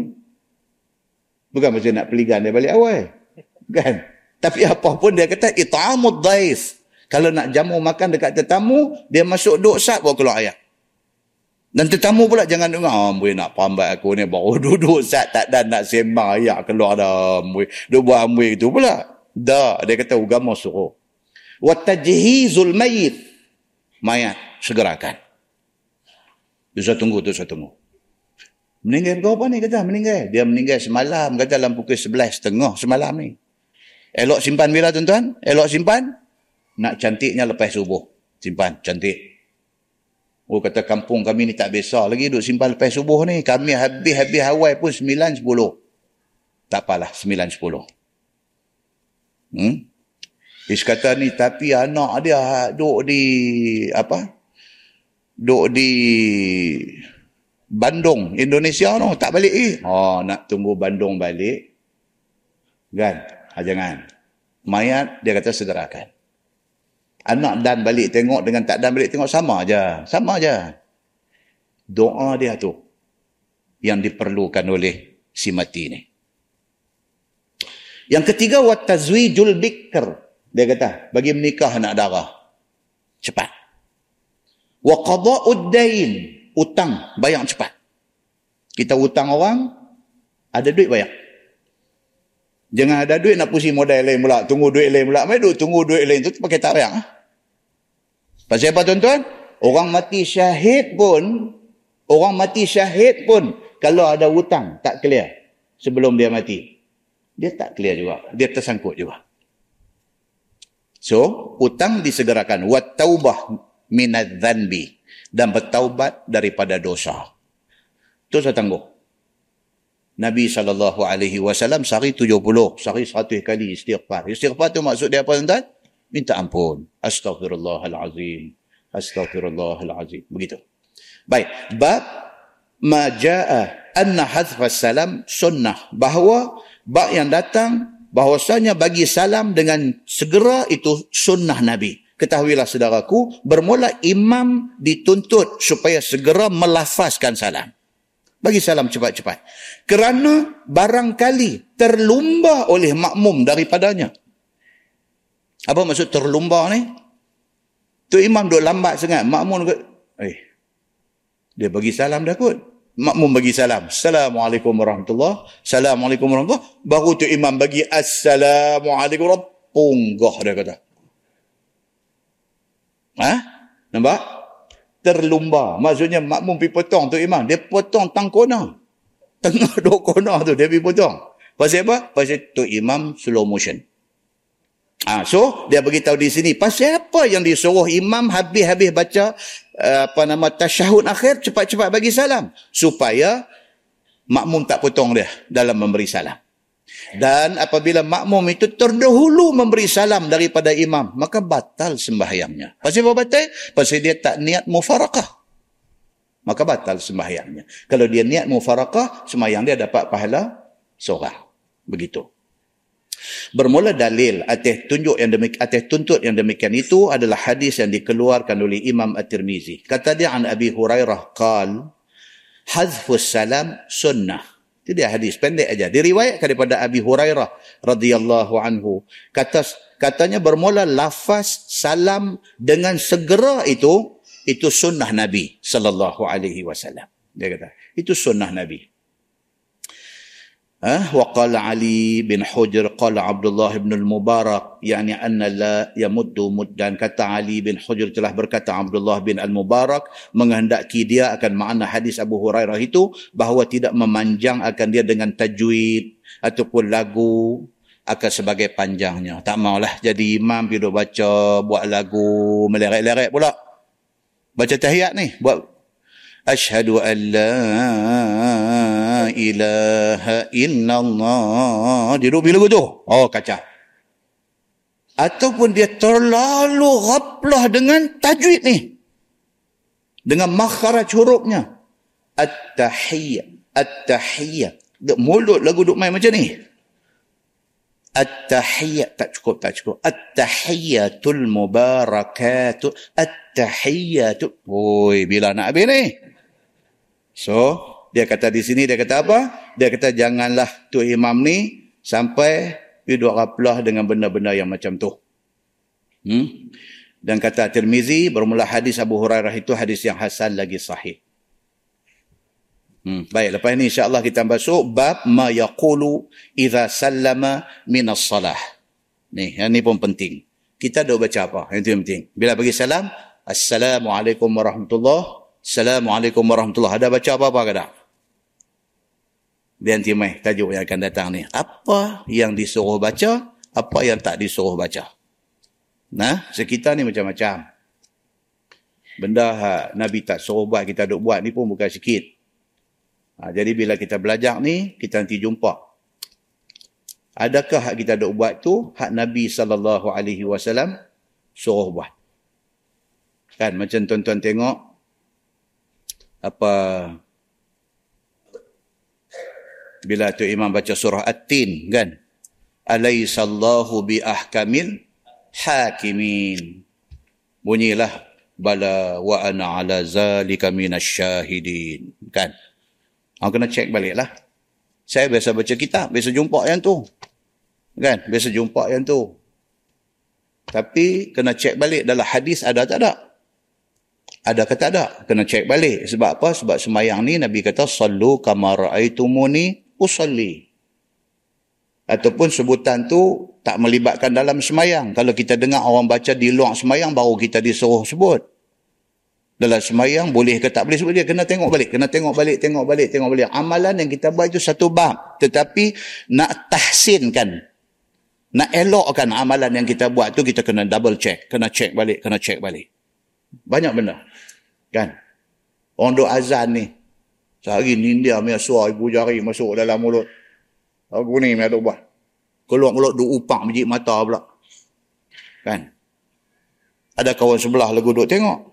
Bukan mesti nak peligan dia balik awal. Kan? Tapi apa pun dia kata, ita'amud daif. Kalau nak jamu makan dekat tetamu, dia masuk duk sat bawa keluar ayat. Dan tetamu pula jangan dengar, oh, amboi nak pambat aku ni, baru duduk sat tak dan nak sembang ayat keluar dah, amboi. Duk buat amboi itu pula. Dah, dia kata agama suruh. Watajhizul mayit. Mayat, segerakan. Bisa tunggu tu, saya tunggu. Meninggal kau apa ni kata meninggal. Dia meninggal semalam kata dalam pukul 11 tengah semalam ni. Elok simpan bila tuan-tuan? Elok simpan? Nak cantiknya lepas subuh. Simpan cantik. Oh kata kampung kami ni tak biasa lagi duk simpan lepas subuh ni. Kami habis-habis awal pun 9 10. Tak apalah 9 10. Hmm? Is kata ni tapi anak dia duk di apa? Duk di Bandung, Indonesia tu tak balik eh. Oh, nak tunggu Bandung balik. Kan? Ha, jangan. Mayat dia kata segerakan. Anak dan balik tengok dengan tak dan balik tengok sama aja. Sama aja. Doa dia tu yang diperlukan oleh si mati ni. Yang ketiga wa tazwijul bikr. Dia kata bagi menikah anak darah. Cepat. Wa qada'ud dain utang bayar cepat. Kita utang orang, ada duit bayar. Jangan ada duit nak pusing modal lain pula, tunggu duit lain pula. Mai duk tunggu duit lain tu pakai bayar. Ha? Pasal apa tuan-tuan? Orang mati syahid pun, orang mati syahid pun kalau ada hutang tak clear sebelum dia mati. Dia tak clear juga. Dia tersangkut juga. So, hutang disegerakan. Wat taubah minadz dzanbi dan bertaubat daripada dosa. Itu saya tangguh. Nabi SAW sehari 70, sehari 100 kali istighfar. Istighfar tu maksud dia apa tuan? Minta ampun. Astaghfirullahalazim. Astaghfirullahalazim. Begitu. Baik. Bab maja'a anna hadfas salam sunnah. Bahawa bab yang datang bahwasanya bagi salam dengan segera itu sunnah Nabi. Ketahuilah saudaraku, bermula imam dituntut supaya segera melafazkan salam. Bagi salam cepat-cepat. Kerana barangkali terlumba oleh makmum daripadanya. Apa maksud terlumba ni? Tu imam duk lambat sangat. Makmum duk, eh, dia bagi salam dah kot. Makmum bagi salam. Assalamualaikum warahmatullahi Assalamualaikum warahmatullahi Baru tu imam bagi Assalamualaikum warahmatullahi Punggah dia kata. Ha? Nampak? Terlumba. Maksudnya makmum pergi potong tu imam. Dia potong tang kona. Tengah dua kona tu dia pergi potong. Pasal apa? Pasal tu imam slow motion. Ah, ha, so dia beritahu di sini pasal apa yang disuruh imam habis-habis baca uh, apa nama tasyahud akhir cepat-cepat bagi salam supaya makmum tak potong dia dalam memberi salam. Dan apabila makmum itu terdahulu memberi salam daripada imam, maka batal sembahyangnya. Pasal apa batal? Pasal dia tak niat mufarakah. Maka batal sembahyangnya. Kalau dia niat mufarakah, sembahyang dia dapat pahala seorang. Begitu. Bermula dalil atas tunjuk yang demikian atas tuntut yang demikian itu adalah hadis yang dikeluarkan oleh Imam At-Tirmizi. Kata dia an Abi Hurairah qal hadfus salam sunnah itu dia hadis pendek aja. Diriwayatkan daripada Abi Hurairah radhiyallahu anhu. Kata katanya bermula lafaz salam dengan segera itu itu sunnah Nabi sallallahu alaihi wasallam. Dia kata, itu sunnah Nabi. ها وقال علي بن حجر قال عبد الله بن المبارك يعني أن لا يمد مدان kata Ali bin Hujr telah berkata Abdullah bin Al-Mubarak menghendaki dia akan makna hadis Abu Hurairah itu bahawa tidak memanjang akan dia dengan tajwid ataupun lagu akan sebagai panjangnya. Tak maulah jadi imam pergi baca buat lagu meleret-leret pula. Baca tahiyat ni buat Ashhadu an la ilaha illallah. Dia duduk bila tu? Oh, kacau. Ataupun dia terlalu ghaplah dengan tajwid ni. Dengan makharaj hurufnya. At-tahiyyah. At-tahiyyah. Mulut lagu duk main macam ni. At-tahiyyah. Tak cukup, tak cukup. At-tahiyyatul mubarakatuh. At-tahiyyatul. Oi, bila nak habis ni? So, dia kata di sini, dia kata apa? Dia kata janganlah tu imam ni sampai duduk raplah dengan benda-benda yang macam tu. Hmm? Dan kata Tirmizi, bermula hadis Abu Hurairah itu hadis yang hasan lagi sahih. Hmm. Baik, lepas ini insyaAllah kita masuk bab ma yaqulu idha sallama minas salah. Ni, yang ni pun penting. Kita dah baca apa? Yang yang penting. Bila bagi salam, Assalamualaikum warahmatullahi Assalamualaikum warahmatullahi Ada baca apa-apa kadang? Dia nanti mai tajuk yang akan datang ni. Apa yang disuruh baca, apa yang tak disuruh baca. Nah, sekitar ni macam-macam. Benda ha, Nabi tak suruh buat, kita duk buat ni pun bukan sikit. Ha, jadi bila kita belajar ni, kita nanti jumpa. Adakah hak kita duk buat tu, hak Nabi SAW suruh buat. Kan, macam tuan-tuan tengok, apa bila tu imam baca surah at-tin kan alaisallahu bi ahkamil hakimin bunyilah bala wa ana ala zalika minasyahidin kan Aku kena cek balik lah. Saya biasa baca kitab, biasa jumpa yang tu. Kan? Biasa jumpa yang tu. Tapi kena cek balik dalam hadis ada tak ada? Ada kata ada? Kena cek balik. Sebab apa? Sebab semayang ni Nabi kata sallu kama ra'aitumuni usalli. Ataupun sebutan tu tak melibatkan dalam semayang. Kalau kita dengar orang baca di luar semayang baru kita disuruh sebut. Dalam semayang boleh ke tak boleh sebut dia kena tengok balik, kena tengok balik, tengok balik, tengok balik. Amalan yang kita buat itu satu bab. Tetapi nak tahsinkan nak elokkan amalan yang kita buat tu kita kena double check, kena check balik, kena check balik. Banyak benda. Kan? Orang duk azan ni. Sehari ni dia punya suar ibu jari masuk dalam mulut. Aku ni punya buat. Keluar mulut duk upang biji mata pula. Kan? Ada kawan sebelah lagu duk tengok.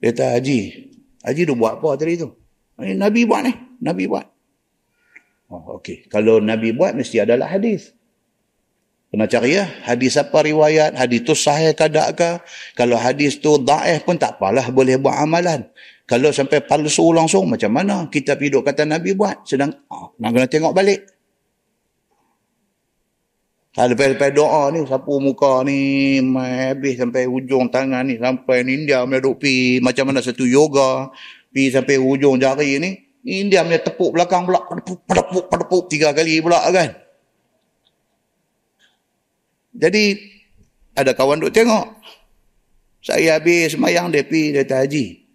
Dia kata, Haji. Haji duk buat apa tadi tu? Nabi buat ni. Nabi buat. Oh, okey. Kalau Nabi buat, mesti adalah hadis. Kena cari ya, hadis apa riwayat, hadis tu sahih ke tak ke. Kalau hadis tu da'ih pun tak apalah, boleh buat amalan. Kalau sampai palsu langsung macam mana kita piduk kata Nabi buat sedang oh, nak kena tengok balik. Kalau lepas-lepas doa ni sapu muka ni habis sampai hujung tangan ni sampai ni India punya duk pi macam mana satu yoga pi sampai hujung jari ni India punya tepuk belakang pula tepuk tepuk tepuk tiga kali pula kan. Jadi ada kawan duk tengok. Saya habis semayang dia pi dia kata haji.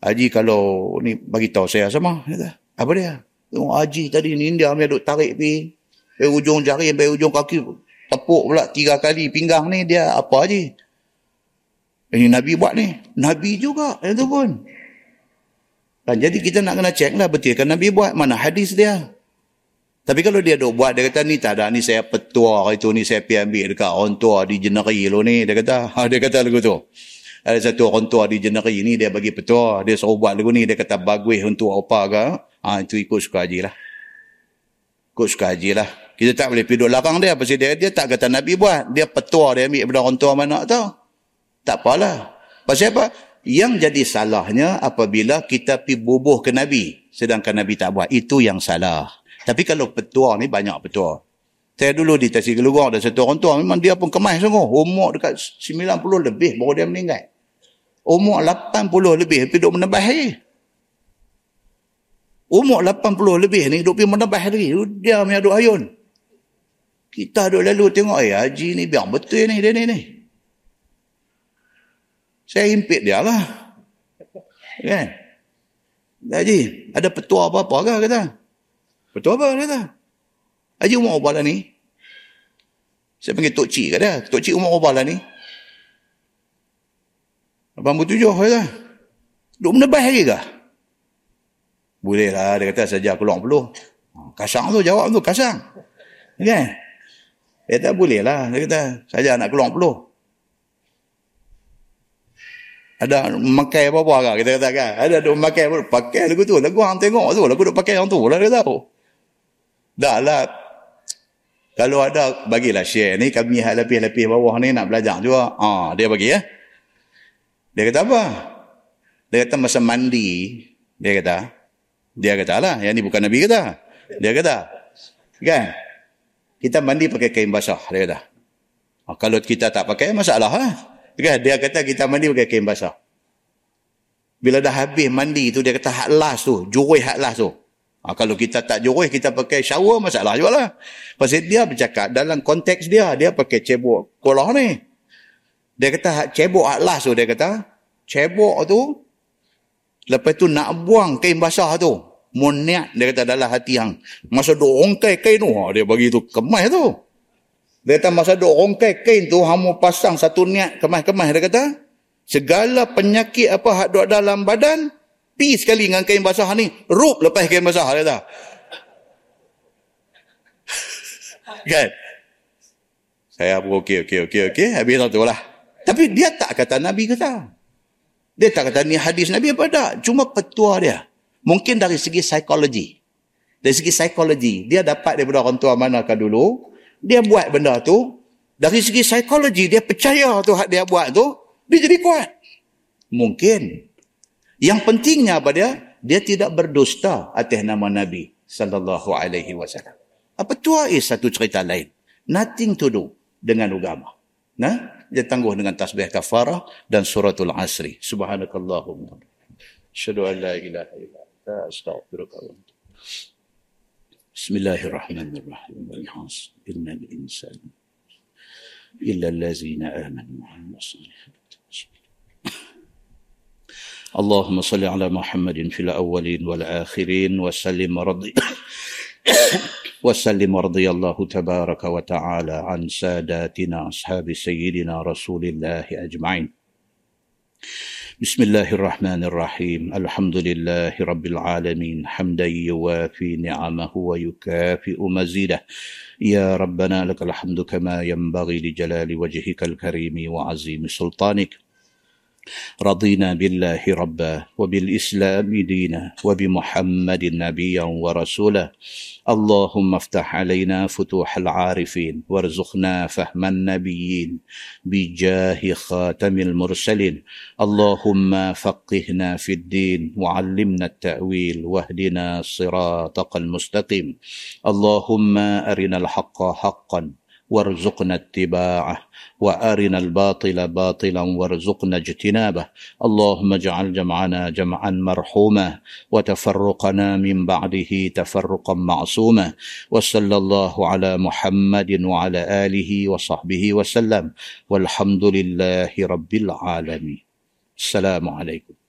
Haji kalau ni bagi tahu saya sama. Kata, apa dia? Tengok Haji tadi ni dia ambil duk tarik pi. Dari ujung jari sampai ujung kaki. Tepuk pula tiga kali pinggang ni dia apa Haji? Ini Nabi buat ni. Nabi juga. Itu pun. Dan jadi kita nak kena cek lah betul kan Nabi buat. Mana hadis dia. Tapi kalau dia duk buat, dia kata ni tak ada, ni saya petua itu, ni saya pergi ambil dekat orang tua di jeneri lo ni. Dia kata, ha, dia kata lagu tu ada satu orang tua di jeneri ni dia bagi petua dia suruh buat lagu ni dia kata bagus untuk apa ke? Ha, itu ikut suka haji lah. Ikut suka haji lah. Kita tak boleh piduk larang dia pasal dia, dia tak kata Nabi buat. Dia petua dia ambil daripada orang tua mana tu tak apalah. Pasal apa? Yang jadi salahnya apabila kita pi bubuh ke Nabi sedangkan Nabi tak buat itu yang salah. Tapi kalau petua ni banyak petua saya dulu di Tasik Gelugur ada satu orang tua memang dia pun kemas sungguh. Umur dekat 90 lebih baru dia meninggal. Umur 80 lebih tapi duk menebah lagi. Umur 80 lebih ni duk pergi menebah lagi. Dia punya duk ayun. Kita duk lalu tengok eh haji ni biar betul ni dia ni ni. Saya impit dia lah. Kan? Haji, ada petua apa-apa ke kata? Petua apa kata? Haji umur berapa lah ni? Saya panggil Tok Cik kat dia. Tok Cik umur berapa lah ni? 87 kata. Duk menebah lagi ke? Boleh lah. Dia kata saja aku luang peluh. Kasang tu jawab tu. Kasang. Kan? Dia kata boleh lah. Dia kata saja nak keluar peluh. Ada memakai apa-apa kan? Kita kata kan? Ada duk memakai apa? Pakai lagu tu. Lagu orang tengok tu. Lagu duk pakai yang tu lah. Dia tahu. Dah lah kalau ada, bagilah share ni. Kami yang lebih-lebih bawah ni nak belajar juga. Ha, dia bagi ya. Dia kata apa? Dia kata masa mandi. Dia kata. Dia kata lah. Yang ni bukan Nabi kata. Dia kata. Kan? Kita mandi pakai kain basah. Dia kata. Ha, kalau kita tak pakai, masalah lah. Kan? Dia kata kita mandi pakai kain basah. Bila dah habis mandi tu, dia kata hak last tu. Jurih hak last tu. Ha, kalau kita tak jurus, kita pakai shower, masalah juga lah. Pasal dia bercakap, dalam konteks dia, dia pakai cebok kolah ni. Dia kata, cebok atlas tu, dia kata, cebok tu, lepas tu nak buang kain basah tu. Moniat, dia kata dalam hati yang, masa duk rongkai kain tu, ha, dia bagi tu kemas tu. Dia kata, masa duk rongkai kain tu, hamu pasang satu niat kemas-kemas, dia kata, segala penyakit apa hak duk dalam badan, pi sekali dengan kain basah ni, rup lepas kain basah, dia kata. kan? Saya pun okey, okey, okey, okey. Habis tu lah. Tapi dia tak kata Nabi kata. Dia tak kata ni hadis Nabi apa tak. Cuma petua dia. Mungkin dari segi psikologi. Dari segi psikologi. Dia dapat daripada orang tua manakah dulu. Dia buat benda tu. Dari segi psikologi. Dia percaya tu hak dia buat tu. Dia jadi kuat. Mungkin. Yang pentingnya apa dia? Dia tidak berdusta atas nama Nabi sallallahu alaihi wasallam. Apa tua is satu cerita lain. Nothing to do dengan agama. Nah, dia tangguh dengan tasbih kafarah dan suratul asri. Subhanakallahumma. Asyhadu an la ilaha illa anta astaghfiruka wa Bismillahirrahmanirrahim. Innal insana illa allazina amanu wa amilus اللهم صل على محمد في الأولين والآخرين وسلم رضي وسلم رضي الله تبارك وتعالى عن ساداتنا أصحاب سيدنا رسول الله أجمعين. بسم الله الرحمن الرحيم الحمد لله رب العالمين حمدا يوافي نعمه ويكافئ مزيده يا ربنا لك الحمد كما ينبغي لجلال وجهك الكريم وعظيم سلطانك رضينا بالله ربا وبالإسلام دينا وبمحمد نبيا ورسولا. اللهم افتح علينا فتوح العارفين وارزقنا فهم النبيين بجاه خاتم المرسلين. اللهم فقهنا في الدين وعلمنا التأويل واهدنا صراطك المستقيم. اللهم أرنا الحق حقا وارزقنا اتباعه وأرنا الباطل باطلا وارزقنا اجتنابه. اللهم اجعل جمعنا جمعا مرحوما وتفرقنا من بعده تفرقا معصوما. وصلى الله على محمد وعلى آله وصحبه وسلم. والحمد لله رب العالمين. السلام عليكم.